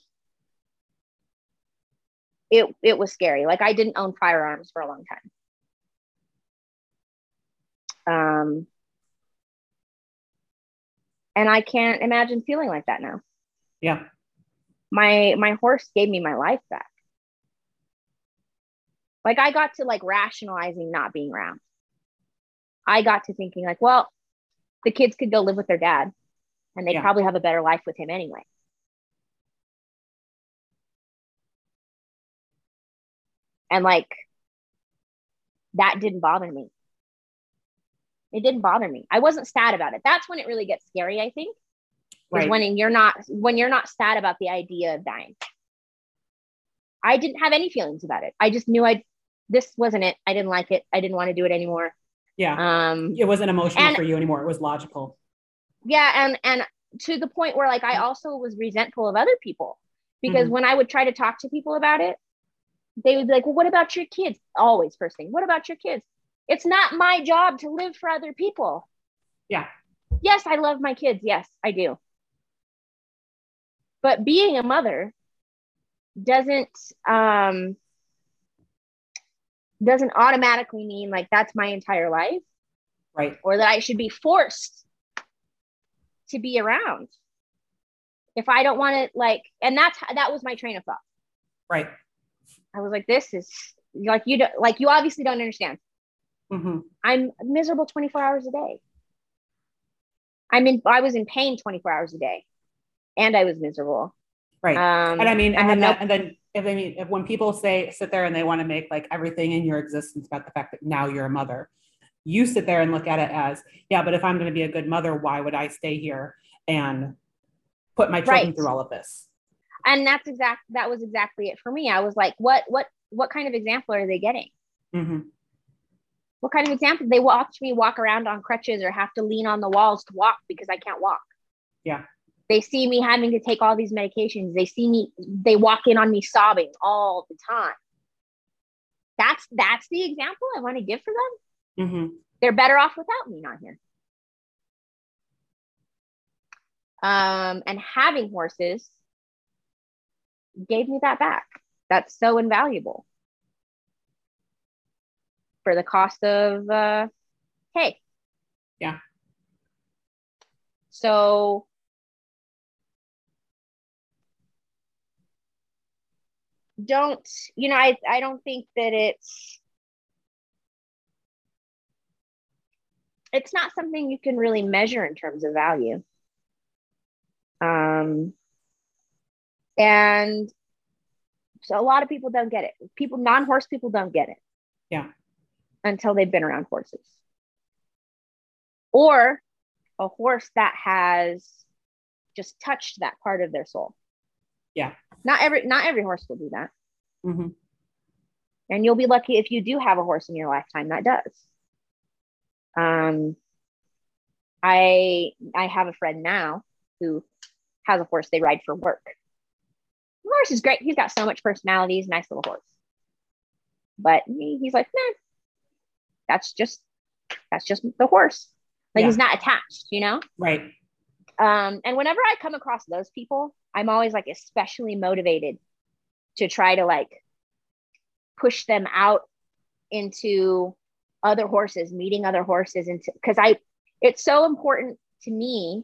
it it was scary. Like I didn't own firearms for a long time. Um and I can't imagine feeling like that now. Yeah. my my horse gave me my life back like i got to like rationalizing not being around i got to thinking like well the kids could go live with their dad and they Yeah. probably have a better life with him anyway and like that didn't bother me it didn't bother me i wasn't sad about it that's when it really gets scary i think Right. when you're not when you're not sad about the idea of dying. I didn't have any feelings about it. I just knew I this wasn't it. I didn't like it. I didn't want to do it anymore. yeah. Um it wasn't emotional and- for you anymore. It was logical. yeah, and and to the point where like I also was resentful of other people because Mhm. when I would try to talk to people about it, they would be like, "Well, what about your kids?" Always first thing, "What about your kids?" It's not my job to live for other people. Yeah. Yes, I love my kids. Yes, I do. But being a mother doesn't um doesn't automatically mean like that's my entire life Right. or that I should be forced to be around. If I don't want to like and that's that was my train of thought. Right. I was like this is like you don't like you obviously don't understand. Hmm I'm miserable 24 hours a day. I'm in I was in pain 24 hours a day and I was miserable. Right. Um and I mean, and had then, no and then if they mean, if when people say sit there and they want to make like everything in your existence about the fact that now you're a mother, you sit there and look at it as, yeah, but if I'm going to be a good mother, why would I stay here and put my children Right. through all of this? and that's exact that was exactly it for me. I was like, what what what kind of example are they getting? hmm What kind of example? They watch me walk around on crutches or have to lean on the walls to walk because I can't walk. Yeah. They see me having to take all these medications. They see me, they walk in on me sobbing all the time. That's that's the example I want to give for them. mm-hmm. They're better off without me not here. Um, and having horses gave me that back. That's so invaluable for the cost of uh, hay. Yeah. So don't you know I, I don't think that it's it's not something you can really measure in terms of value um and so a lot of people don't get it people non-horse people don't get it Yeah. Until they've been around horses. Or a horse that has just touched that part of their soul. Yeah. not every not every horse will do that. Hmm and you'll be lucky if you do have a horse in your lifetime that does. Um i i have a friend now who has a horse they ride for work. The horse is great. He's got so much personality. He's a nice little horse. But he, he's like nah that's just that's just the horse like Yeah. he's not attached you know Right. um, and whenever I come across those people, I'm always like especially motivated to try to like push them out into other horses, meeting other horses, and because I, it's so important to me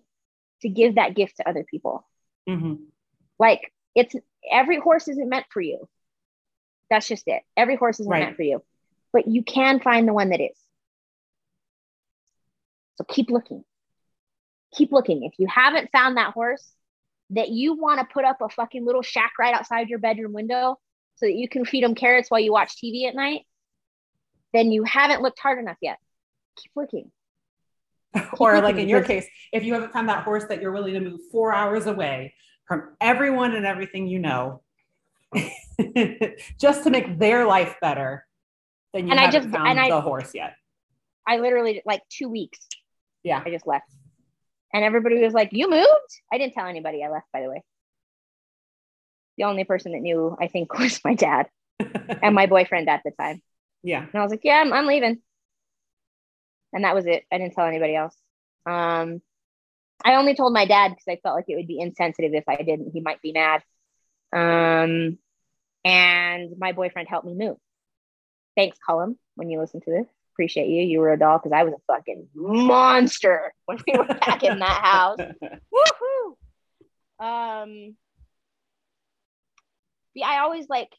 to give that gift to other people. Mm-hmm. Like it's every horse isn't meant for you. That's just it. Every horse isn't Right. meant for you, but you can find the one that is. So keep looking. Keep looking. If you haven't found that horse that you want to put up a fucking little shack right outside your bedroom window so that you can feed them carrots while you watch TV at night, then you haven't looked hard enough yet. Keep looking. or like in your case, if you haven't found that horse that you're willing to move four hours away from everyone and everything you know, just to make their life better, then you And I haven't just- found and I- the horse yet. I literally like two weeks. Yeah. I just left. And everybody was like, You moved? I didn't tell anybody I left, by the way. The only person that knew, I think, was my dad and my boyfriend at the time. yeah. And I was like, Yeah, I'm, I'm leaving. And that was it. I didn't tell anybody else. Um, I only told my dad because I felt like it would be insensitive if I didn't. He might be mad. Um, and my boyfriend helped me move. Thanks, Cullum, when you listen to this. Appreciate you. You were a doll because I was a fucking monster when we were back in that house. Woohoo! Um, yeah, I always like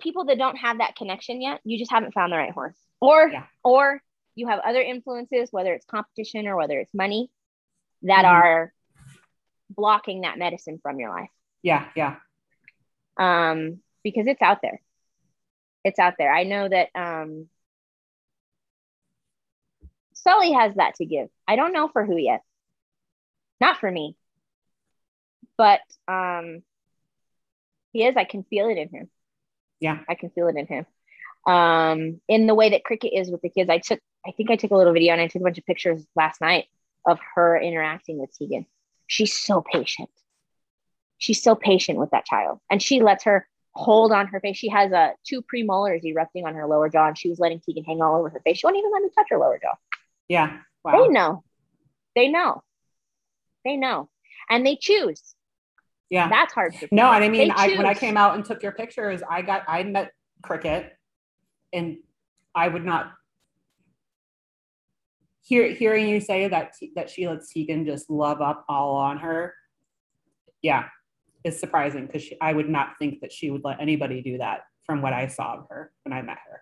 people that don't have that connection yet. You just haven't found the right horse, or Yeah. or you have other influences, whether it's competition or whether it's money, that Mhm. are blocking that medicine from your life. yeah. Yeah. Um, because it's out there. It's out there. I know that um, Sully has that to give. I don't know for who yet. Not for me. But um, he is. I can feel it in him. Yeah. I can feel it in him. Um, in the way that cricket is with the kids. I took, I think I took a little video and I took a bunch of pictures last night of her interacting with Tegan. She's so patient. She's so patient with that child. And she lets her hold on her face. She has uh, two premolars erupting on her lower jaw, and she was letting Tegan hang all over her face. She won't even let me touch her lower jaw. Yeah. They know. They know. They know. And they choose. Yeah. That's hard No, and I mean, I, when I came out and took your pictures, I got, I met Cricket, and I would not hear hearing you say that that she lets Tegan just love up all on her. Yeah, is surprising because I would not think that she would let anybody do that from what I saw of her when I met her.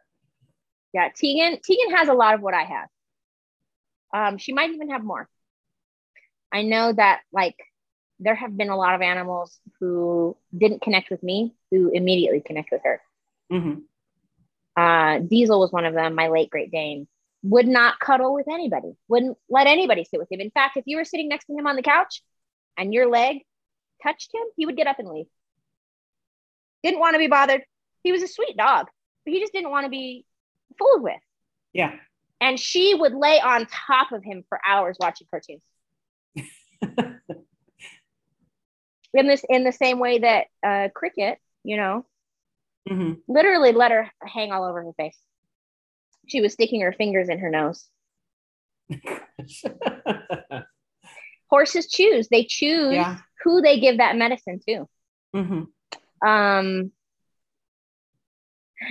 Yeah, Tegan. Tegan has a lot of what I have. Um, she might even have more. I know that like there have been a lot of animals who didn't connect with me who immediately connect with her. Mm-hmm. Uh, Diesel was one of them. My late Great Dane would not cuddle with anybody. Wouldn't let anybody sit with him. In fact, if you were sitting next to him on the couch and your leg touched him, he would get up and leave. Didn't want to be bothered. He was a sweet dog, but he just didn't want to be fooled with. Yeah. and she would lay on top of him for hours watching cartoons in this in the same way that uh cricket you know hmm literally let her hang all over her face she was sticking her fingers in her nose horses choose they choose yeah. Who they give that medicine to. Hmm um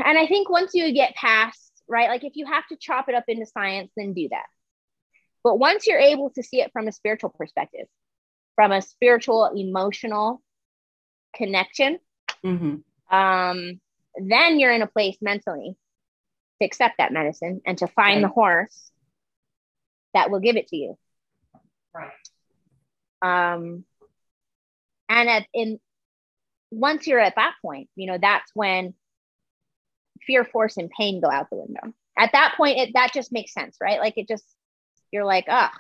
and i think once you get past right like if you have to chop it up into science then do that. But once you're able to see it from a spiritual perspective from a spiritual emotional connection hmm um then you're in a place mentally to accept that medicine and to find the horse that will give it to you. Right. um and at in once you're at that point you know that's when fear force and pain go out the window. At that point it that just makes sense right? Like it just you're like ah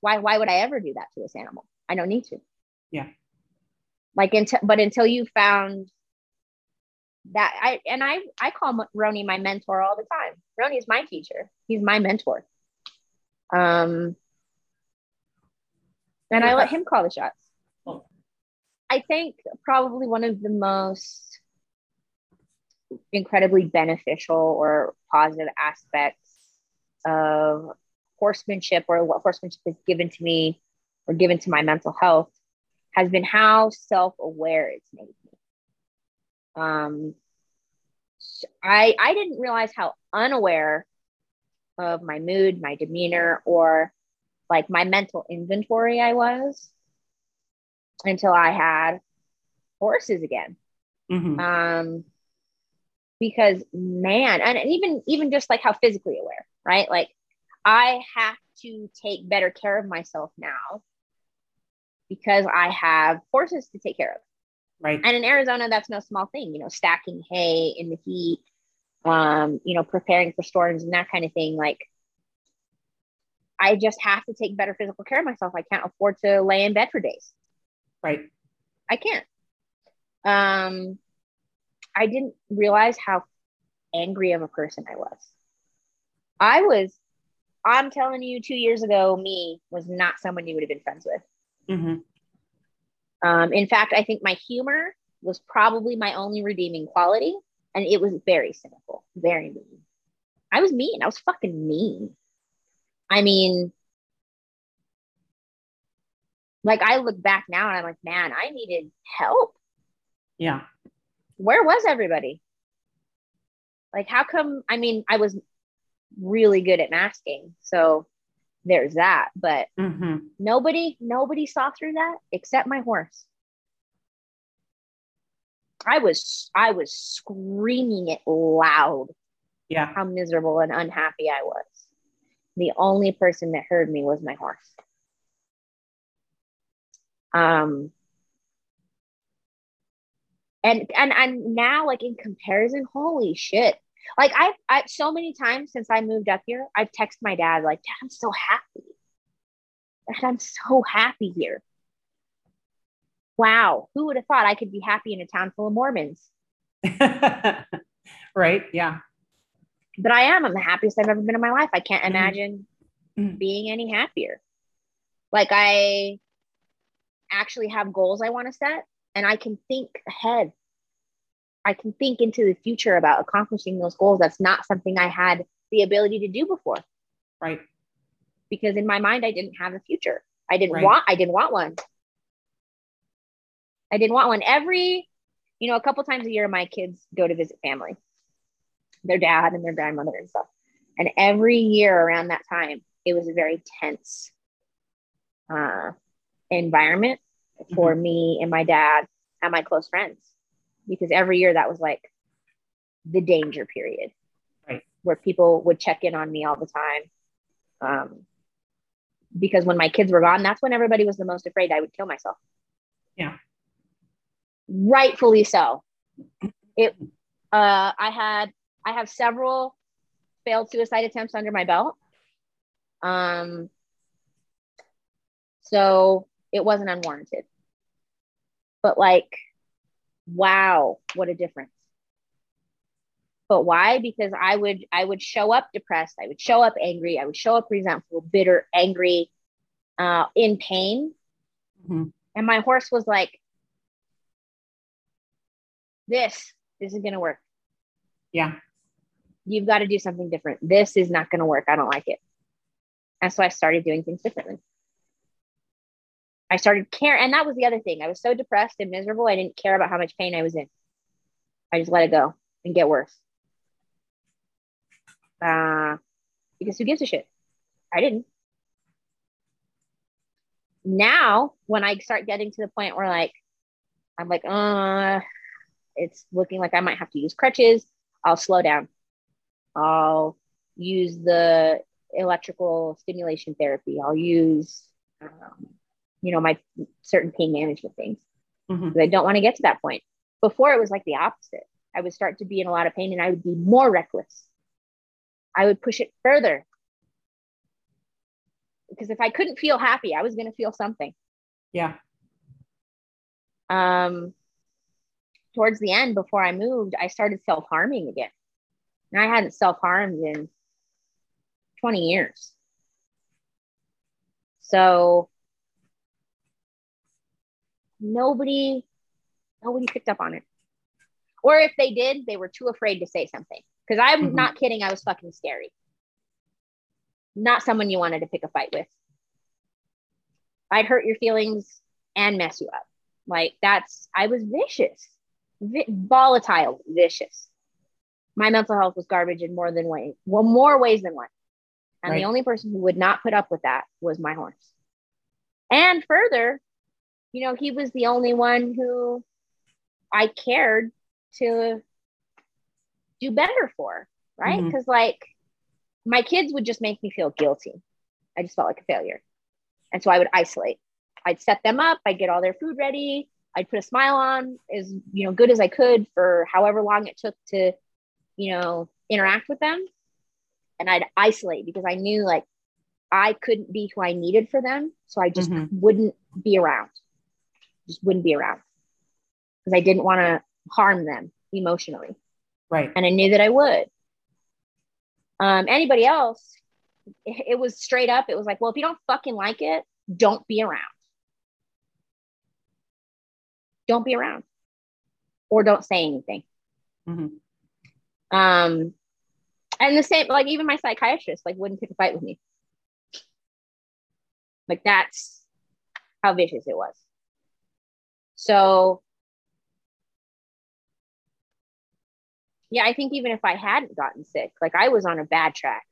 why why would i ever do that to this animal? I don't need to. Yeah. like until but until you found that i and i i call roni my mentor all the time. Roni's my teacher. He's my mentor. Um and i let him call the shots. I think probably one of the most incredibly beneficial or positive aspects of horsemanship or what horsemanship has given to me or given to my mental health has been how self-aware it's made me. Um I I didn't realize how unaware of my mood, my demeanor, or like my mental inventory I was until I had horses again. Mhm. Um, because man, and even even just like how physically aware, right? Like I have to take better care of myself now because I have horses to take care of. Right. And in Arizona, that's no small thing, you know, stacking hay in the heat, um, you know, preparing for storms and that kind of thing. Like, I just have to take better physical care of myself. I can't afford to lay in bed for days. Right. I can't. Um, I didn't realize how angry of a person I was. I was, I'm telling you, two years ago, me was not someone you would have been friends with. hmm Um, in fact, I think my humor was probably my only redeeming quality, and it was very cynical, very mean. I was mean. I was fucking mean. I mean, like I look back now and I'm like, man, I needed help. Yeah. Where was everybody? Like, how come? I mean, I was really good at masking, so there's that. But hmm nobody, nobody saw through that except my horse. I was, I was screaming it loud Yeah. how miserable and unhappy I was. The only person that heard me was my horse. Um, and and and now, like in comparison, holy shit! Like I've I so many times since I moved up here, I've texted my dad like, "Dad, I'm so happy. Dad, I'm so happy here." Wow, who would have thought I could be happy in a town full of Mormons? right. Yeah. but I am. I'm the happiest I've ever been in my life. I can't Mhm. imagine Mhm. being any happier. Like I actually have goals I want to set and I can think ahead. I can think into the future about accomplishing those goals. That's not something I had the ability to do before Right. because in my mind I didn't have a future. I didn't Right. want I didn't want one. I didn't want one. Every, you know, a couple times a year my kids go to visit family. Their dad and their grandmother and stuff. And every year around that time, it was a very tense uh, environment for me and my dad and my close friends. Because every year that was like the danger period. Right. where people would check in on me all the time. Um, because when my kids were gone that's when everybody was the most afraid i would kill myself. Yeah. rightfully so. It uh, i had i have several failed suicide attempts under my belt. Um so it wasn't unwarranted. But like wow what a difference. But why? Because i would i would show up depressed. I would show up angry. I would show up resentful bitter angry uh, in pain. Mhm. and my horse was like this this is going to work. Yeah. you've got to do something different. This is not going to work. I don't like it. And so i started doing things differently i started care and that was the other thing. I was so depressed and miserable i didn't care about how much pain i was in. I just let it go and get worse. Uh, because who gives a shit? I didn't. Now when i start getting to the point where like i'm like uh it's looking like i might have to use crutches i'll slow down. I'll use the electrical stimulation therapy. I'll use um, you know my certain pain management things Mhm. i don't want to get to that point before it was like the opposite i would start to be in a lot of pain and i would be more reckless i would push it further because if i couldn't feel happy i was going to feel something Yeah. um, towards the end before I moved, I started self harming again. And I hadn't self harmed in 20 years. So nobody, nobody picked up on it. Or if they did, they were too afraid to say something. Because I'm Mhm. not kidding, I was fucking scary. Not someone you wanted to pick a fight with. I'd hurt your feelings and mess you up. Like that's I was vicious, Vi- volatile, vicious. my mental health was garbage in more than way, well, more ways than one. And Right. the only person who would not put up with that was my horse. And further, you know, he was the only one who I cared to do better for, right? Because like my kids would just make me feel guilty. I just felt like a failure. And so I would isolate. I'd set them up, I'd get all their food ready, I'd put a smile on as you know good as I could for however long it took to, you know, interact with them. And I'd isolate because I knew like I couldn't be who I needed for them. So I just Mhm. wouldn't be around. Just wouldn't be around. Because I didn't want to harm them emotionally Right. and I knew that I would. Um, anybody else, it, it was straight up. It was like, well, if you don't fucking like it, don't be around. Don't be around, or don't say anything. Mhm. Um, and the same, like even my psychiatrist, like wouldn't pick a fight with me. Like that's how vicious it was. So yeah, I think even if I hadn't gotten sick, like I was on a bad track,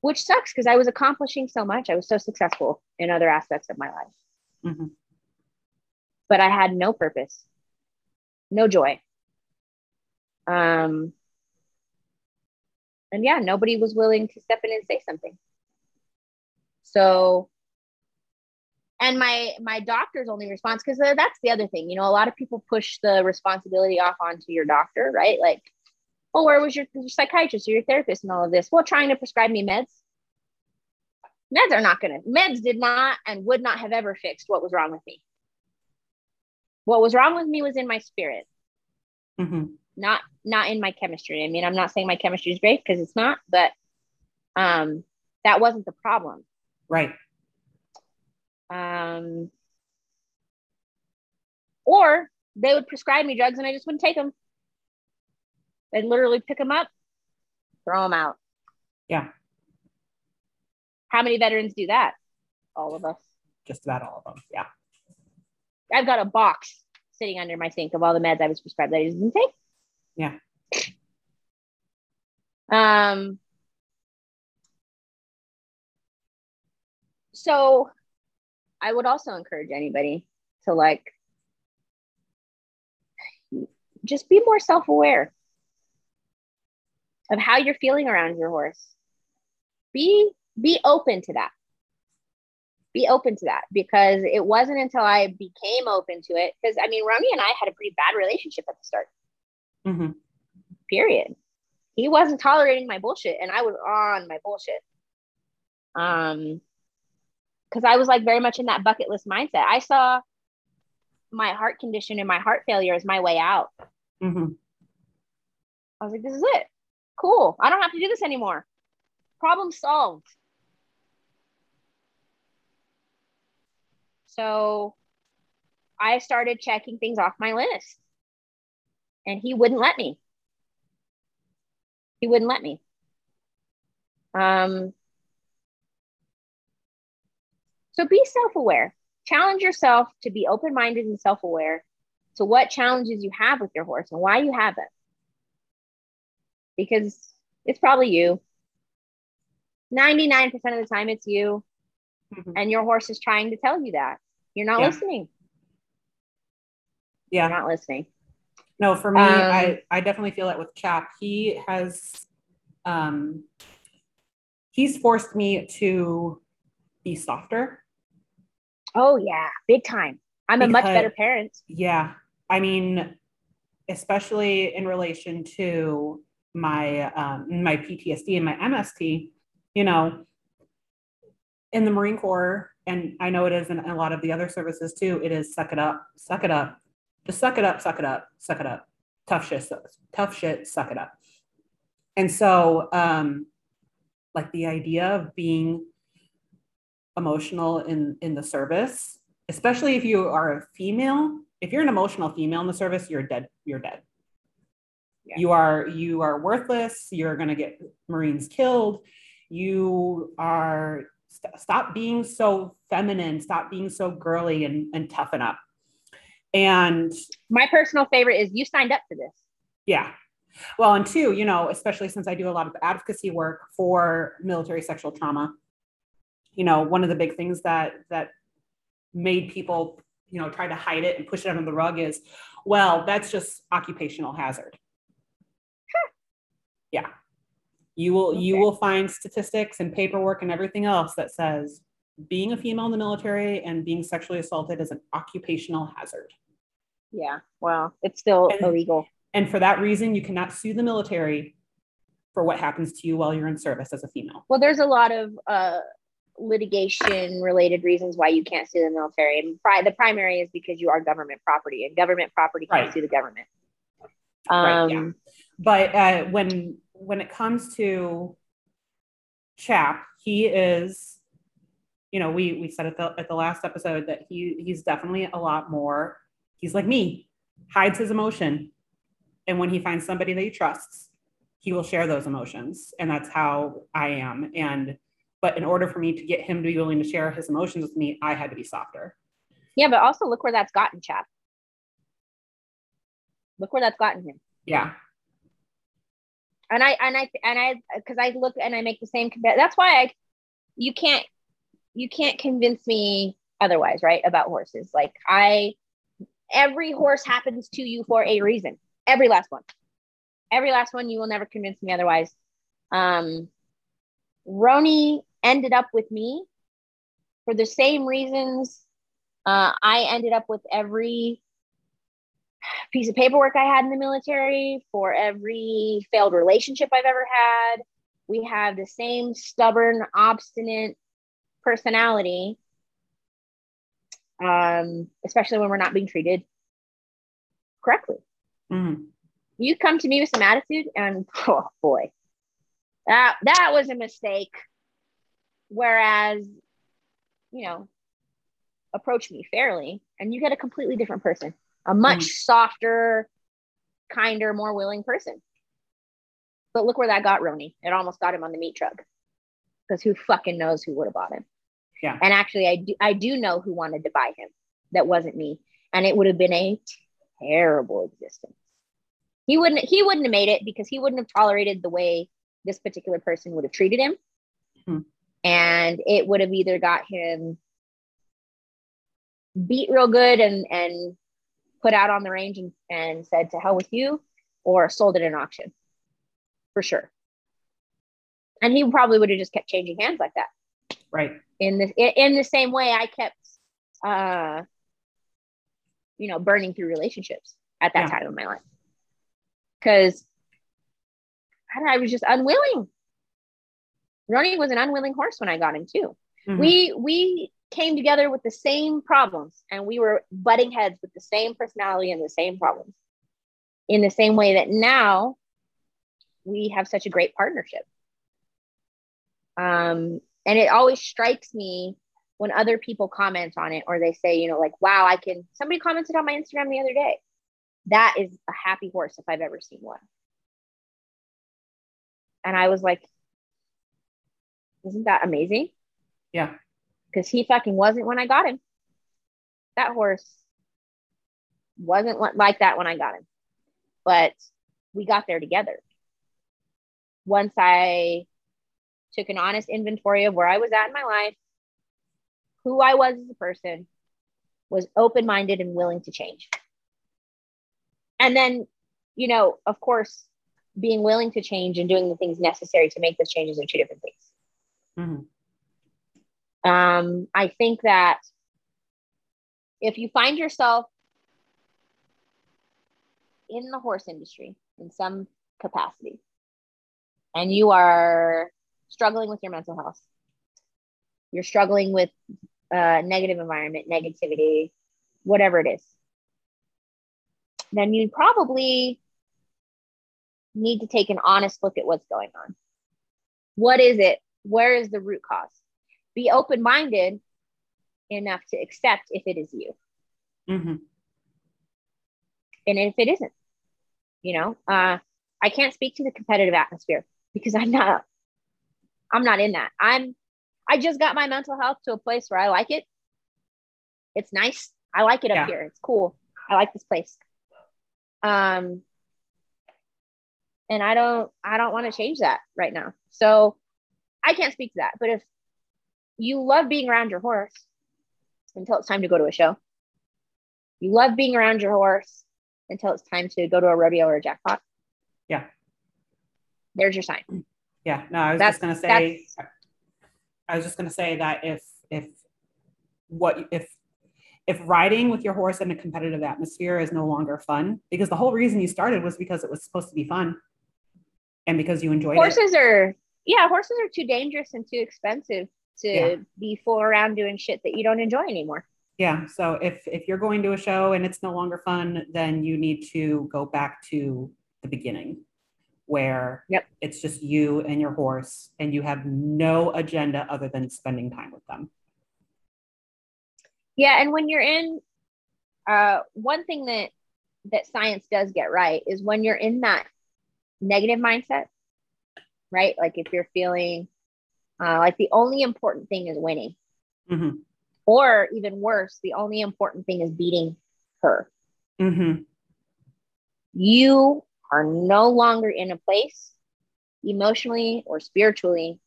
which sucks because I was accomplishing so much. I was so successful in other aspects of my life, Mhm. but I had no purpose, no joy. Um, and yeah, nobody was willing to step in and say something. So, and my my doctor's only response because that's the other thing, you know, a lot of people push the responsibility off onto your doctor, right? Like, oh, where was your, your psychiatrist or your therapist and all of this? Well, trying to prescribe me meds. Meds are not gonna. Meds did not and would not have ever fixed what was wrong with me. What was wrong with me was in my spirit Mhm. not not in my chemistry. I mean, I'm not saying my chemistry is great because it's not, but um, that wasn't the problem. Right. Um, or they would prescribe me drugs and I just wouldn't take them. They'd literally pick them up, throw them out. Yeah. How many veterans do that? All of us. Just about all of them. Yeah. I've got a box sitting under my sink of all the meds I was prescribed that I didn't take. Yeah. Um. So, I would also encourage anybody to like just be more self-aware of how you're feeling around your horse. Be be open to that. Be open to that because it wasn't until I became open to it because I mean Remy and I had a pretty bad relationship at the start hmm period. He wasn't tolerating my bullshit and I was on my bullshit. Um because I was like very much in that bucket list mindset. I saw my heart condition and my heart failure as my way out. hmm I was like, this is it. Cool. I don't have to do this anymore. Problem solved. So I started checking things off my list. And he wouldn't let me. He wouldn't let me. Um, so be self aware. Challenge yourself to be open minded and self aware to what challenges you have with your horse and why you have them. Because it's probably you. 99% of the time, it's you. Mhm. And your horse is trying to tell you that. You're not Yeah. listening. Yeah. You're not listening. No, for me, Um, I, I definitely feel that with Chap. He has, um, he's forced me to be softer. Oh, yeah. Big time. I'm a much better parent. Yeah. I mean, especially in relation to my, um, my PTSD and my MST, you know, in the Marine Corps, and I know it is in a lot of the other services too, it is suck it up, suck it up, just suck it up, suck it up, suck it up. Tough shit, tough shit, suck it up. And so, um, like the idea of being emotional in in the service, especially if you are a female, if you're an emotional female in the service, you're dead. You're dead. Yeah. You are you are worthless. You're gonna get Marines killed. You are st- stop being so feminine. Stop being so girly and and toughen up. And My personal favorite is you signed up for this. yeah. Well, and two, you know, especially since I do a lot of advocacy work for military sexual trauma, you know, one of the big things that that made people, you know, try to hide it and push it under the rug is, well, that's just occupational hazard. Yeah. You will okay. you will find statistics and paperwork and everything else that says being a female in the military and being sexually assaulted is an occupational hazard. Yeah. Well, it's still and, illegal. And for that reason, you cannot sue the military for what happens to you while you're in service as a female. Well, there's a lot of uh, litigation related reasons why you can't sue the military. And pri- the primary is because you are government property, and government property can't right. sue the government. Um, right, yeah. Um, but uh, when when it comes to Chap, he is, you know, we we said at the at the last episode that he he's definitely a lot more. He's like me, hides his emotion, and when he finds somebody that he trusts, he will share those emotions, and that's how I am. And but in order for me to get him to be willing to share his emotions with me, I had to be softer. Yeah, but also look where that's gotten Chap. Look where that's gotten him. Yeah. And I and I and I because I look and I make the same. That's why I you can't you can't convince me otherwise, right? About horses. Like I every horse happens to you for a reason. Every last one. Every last one. You will never convince me otherwise. Um Roni ended up with me for the same reasons uh, I ended up with every piece of paperwork I had in the military, for every failed relationship I've ever had. We have the same stubborn, obstinate personality, um, especially when we're not being treated correctly. Mm-hmm. You come to me with some attitude, and oh boy, that that was a mistake. Whereas, you know, approach me fairly and you get a completely different person, a much mm. softer, kinder, more willing person. But look where that got Roni. It almost got him on the meat truck. Because who fucking knows who would have bought him? Yeah. And actually, I do I do know who wanted to buy him. That wasn't me. And it would have been a terrible existence. He wouldn't he wouldn't have made it because he wouldn't have tolerated the way this particular person would have treated him. Hmm. And it would have either got him beat real good and and put out on the range and, and said to hell with you or sold at an auction for sure and he probably would have just kept changing hands like that right in the in the same way i kept uh you know burning through relationships at that yeah. time of my life because I was just unwilling. Roni was an unwilling horse when I got him too. Mm-hmm. We we came together with the same problems and we were butting heads with the same personality and the same problems. In the same way that now we have such a great partnership. Um, and it always strikes me when other people comment on it or they say, you know, like, wow, I can somebody commented on my Instagram the other day. That is a happy horse if I've ever seen one. And I was like, isn't that amazing? Yeah. Because he fucking wasn't when I got him. That horse wasn't like that when I got him. But we got there together. Once I took an honest inventory of where I was at in my life, who I was as a person, was open minded and willing to change. And then, you know, of course, being willing to change and doing the things necessary to make those changes are two different things. Mm-hmm. Um, I think that if you find yourself in the horse industry in some capacity and you are struggling with your mental health, you're struggling with uh, negative environment, negativity, whatever it is, then you probably need to take an honest look at what's going on. What is it? Where is the root cause? Be open minded enough to accept if it is you. Mm-hmm. And if it isn't, you know, uh, I can't speak to the competitive atmosphere because I'm not, I'm not in that. I'm, I just got my mental health to a place where I like it. It's nice. I like it up yeah. here. It's cool. I like this place. Um, And I don't I don't want to change that right now. So I can't speak to that. But if you love being around your horse until it's time to go to a show, you love being around your horse until it's time to go to a rodeo or a jackpot. Yeah. There's your sign. Yeah. No, I was That's- just gonna say I was just gonna say that if if what if if riding with your horse in a competitive atmosphere is no longer fun, because the whole reason you started was because it was supposed to be fun and because you enjoyed it. Horses are yeah, horses are too dangerous and too expensive to Yeah. be fool around doing shit that you don't enjoy anymore. Yeah. So if if you're going to a show and it's no longer fun, then you need to go back to the beginning where Yep. it's just you and your horse and you have no agenda other than spending time with them. Yeah, and when you're in uh one thing that that science does get right is when you're in that negative mindset, right? Like if you're feeling uh, like the only important thing is winning, Mhm. or even worse, the only important thing is beating her. Mm-hmm. You are no longer in a place emotionally or spiritually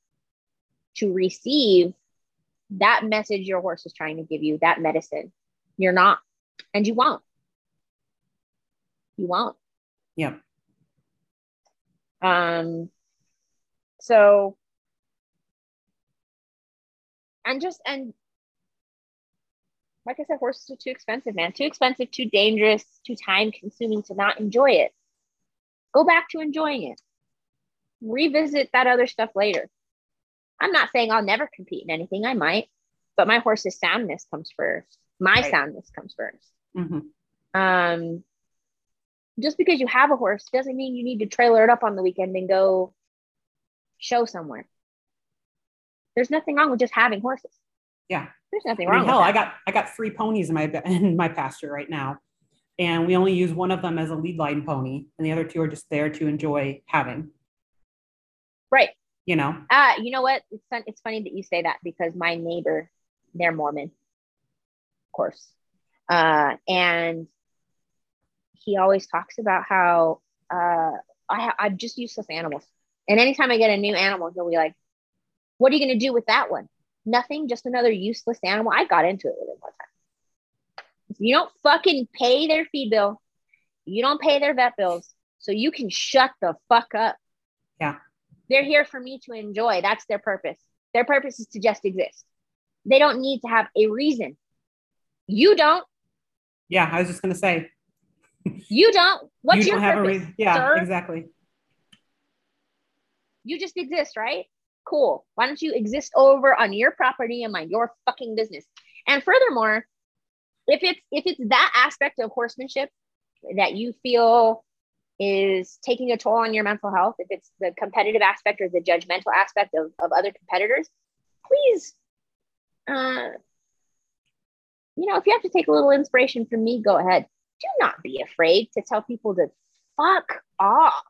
to receive that message your horse is trying to give you, that medicine. You're not, and you won't. You won't. Yep. Um, so, and just, and like I said, horses are too expensive, man. Too expensive, too dangerous, too time consuming to not enjoy it. Go back to enjoying it. Revisit that other stuff later. I'm not saying I'll never compete in anything. I might, but my horse's soundness comes first. My Right. soundness comes first. Mm-hmm. Um, just because you have a horse doesn't mean you need to trailer it up on the weekend and go show somewhere. There's nothing wrong with just having horses. Yeah. There's nothing I mean, wrong hell, I got I got three ponies in my in my pasture right now, and we only use one of them as a lead line pony, and the other two are just there to enjoy having. right. You know. Uh, you know what? It's fun, it's funny that you say that because my neighbor, they're Mormon, of course. Uh, and he always talks about how uh, I I'm just useless animals. And anytime I get a new animal, he'll be like, "What are you going to do with that one? Nothing, just another useless animal." I got into it with him one time. You don't fucking pay their feed bill. You don't pay their vet bills, so you can shut the fuck up. Yeah. They're here for me to enjoy. That's their purpose. Their purpose is to just exist. They don't need to have a reason. You don't. Yeah, I was just gonna say. You don't. What's you your don't have purpose? a reason. Yeah, sir? exactly. You just exist, right? Cool. Why don't you exist over on your property and mind your fucking business? And furthermore, if it's if it's that aspect of horsemanship that you feel is taking a toll on your mental health, if it's the competitive aspect or the judgmental aspect of, of other competitors, please uh you know, if you have to take a little inspiration from me, go ahead. Do not be afraid to tell people to fuck off.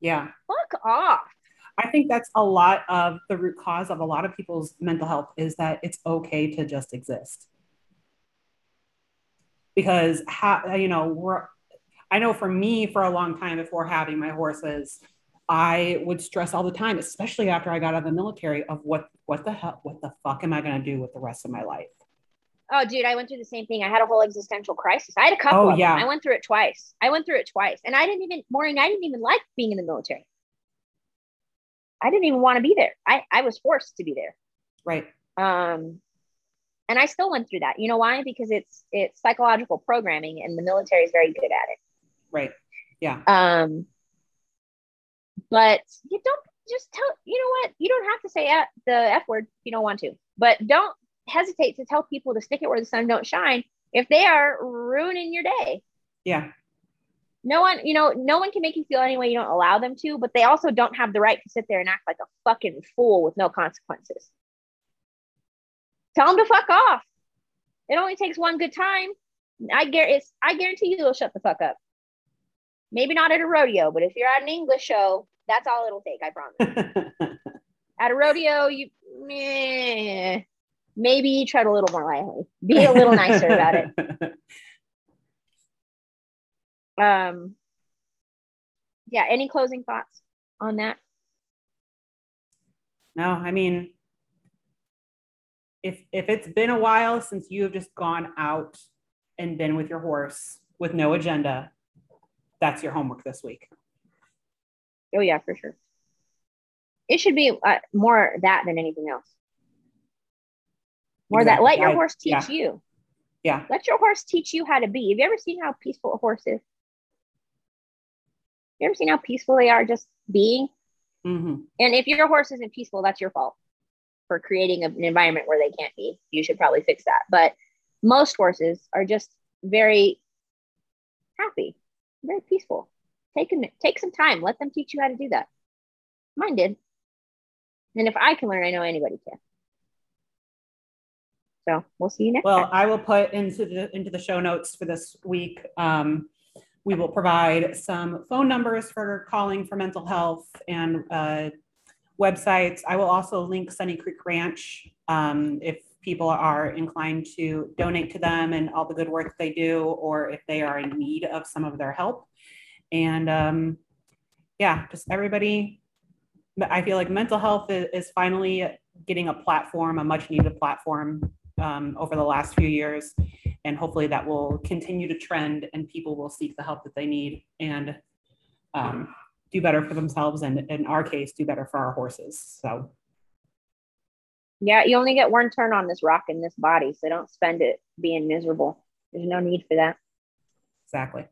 Yeah. Fuck off. I think that's a lot of the root cause of a lot of people's mental health is that it's okay to just exist. Because how you know, we're I know for me for a long time before having my horses, I would stress all the time, especially after I got out of the military, of what what the hell, what the fuck am I gonna do with the rest of my life? Oh, dude, I went through the same thing. I had a whole existential crisis. I had a couple. Oh, yeah. I went through it twice. I went through it twice, and I didn't even, Maureen, I didn't even like being in the military. I didn't even want to be there. I, I was forced to be there. Right. Um, and I still went through that. You know why? Because it's it's psychological programming, and the military is very good at it. Right. Yeah. Um, but you don't just tell. You know what? You don't have to say F- the f word if you don't want to. But don't hesitate to tell people to stick it where the sun don't shine if they are ruining your day. Yeah. No one, you know, no one can make you feel any way you don't allow them to, but they also don't have the right to sit there and act like a fucking fool with no consequences. Tell them to fuck off. It only takes one good time. I guarantee, I guarantee you they'll shut the fuck up. Maybe not at a rodeo, but if you're at an English show, that's all it'll take. I promise. at a rodeo, you meh, maybe tread a little more lightly. Be a little nicer about it. Um, yeah, any closing thoughts on that? No, I mean, if if it's been a while since you have just gone out and been with your horse with no agenda, that's your homework this week. Oh yeah, for sure. It should be uh, more that than anything else. More exactly. that let your horse teach yeah. you. Yeah. Let your horse teach you how to be. Have you ever seen how peaceful a horse is? You ever seen how peaceful they are just being? Mm-hmm. And if your horse isn't peaceful, that's your fault for creating an environment where they can't be. You should probably fix that. But most horses are just very happy, very peaceful. Take a, take some time. Let them teach you how to do that. Mine did. And if I can learn, I know anybody can. So we'll see you next. Well, time. I will put into the into the show notes for this week. Um, we will provide some phone numbers for calling for mental health and uh, websites. I will also link Sunny Creek Ranch um, if people are inclined to donate to them and all the good work they do, or if they are in need of some of their help. And um, yeah, just everybody. I feel like mental health is, finally getting a platform, a much needed platform um, over the last few years. And hopefully that will continue to trend and people will seek the help that they need and um, do better for themselves. And in our case, do better for our horses. So. Yeah, you only get one turn on this rock in this body. So don't spend it being miserable. There's no need for that. Exactly.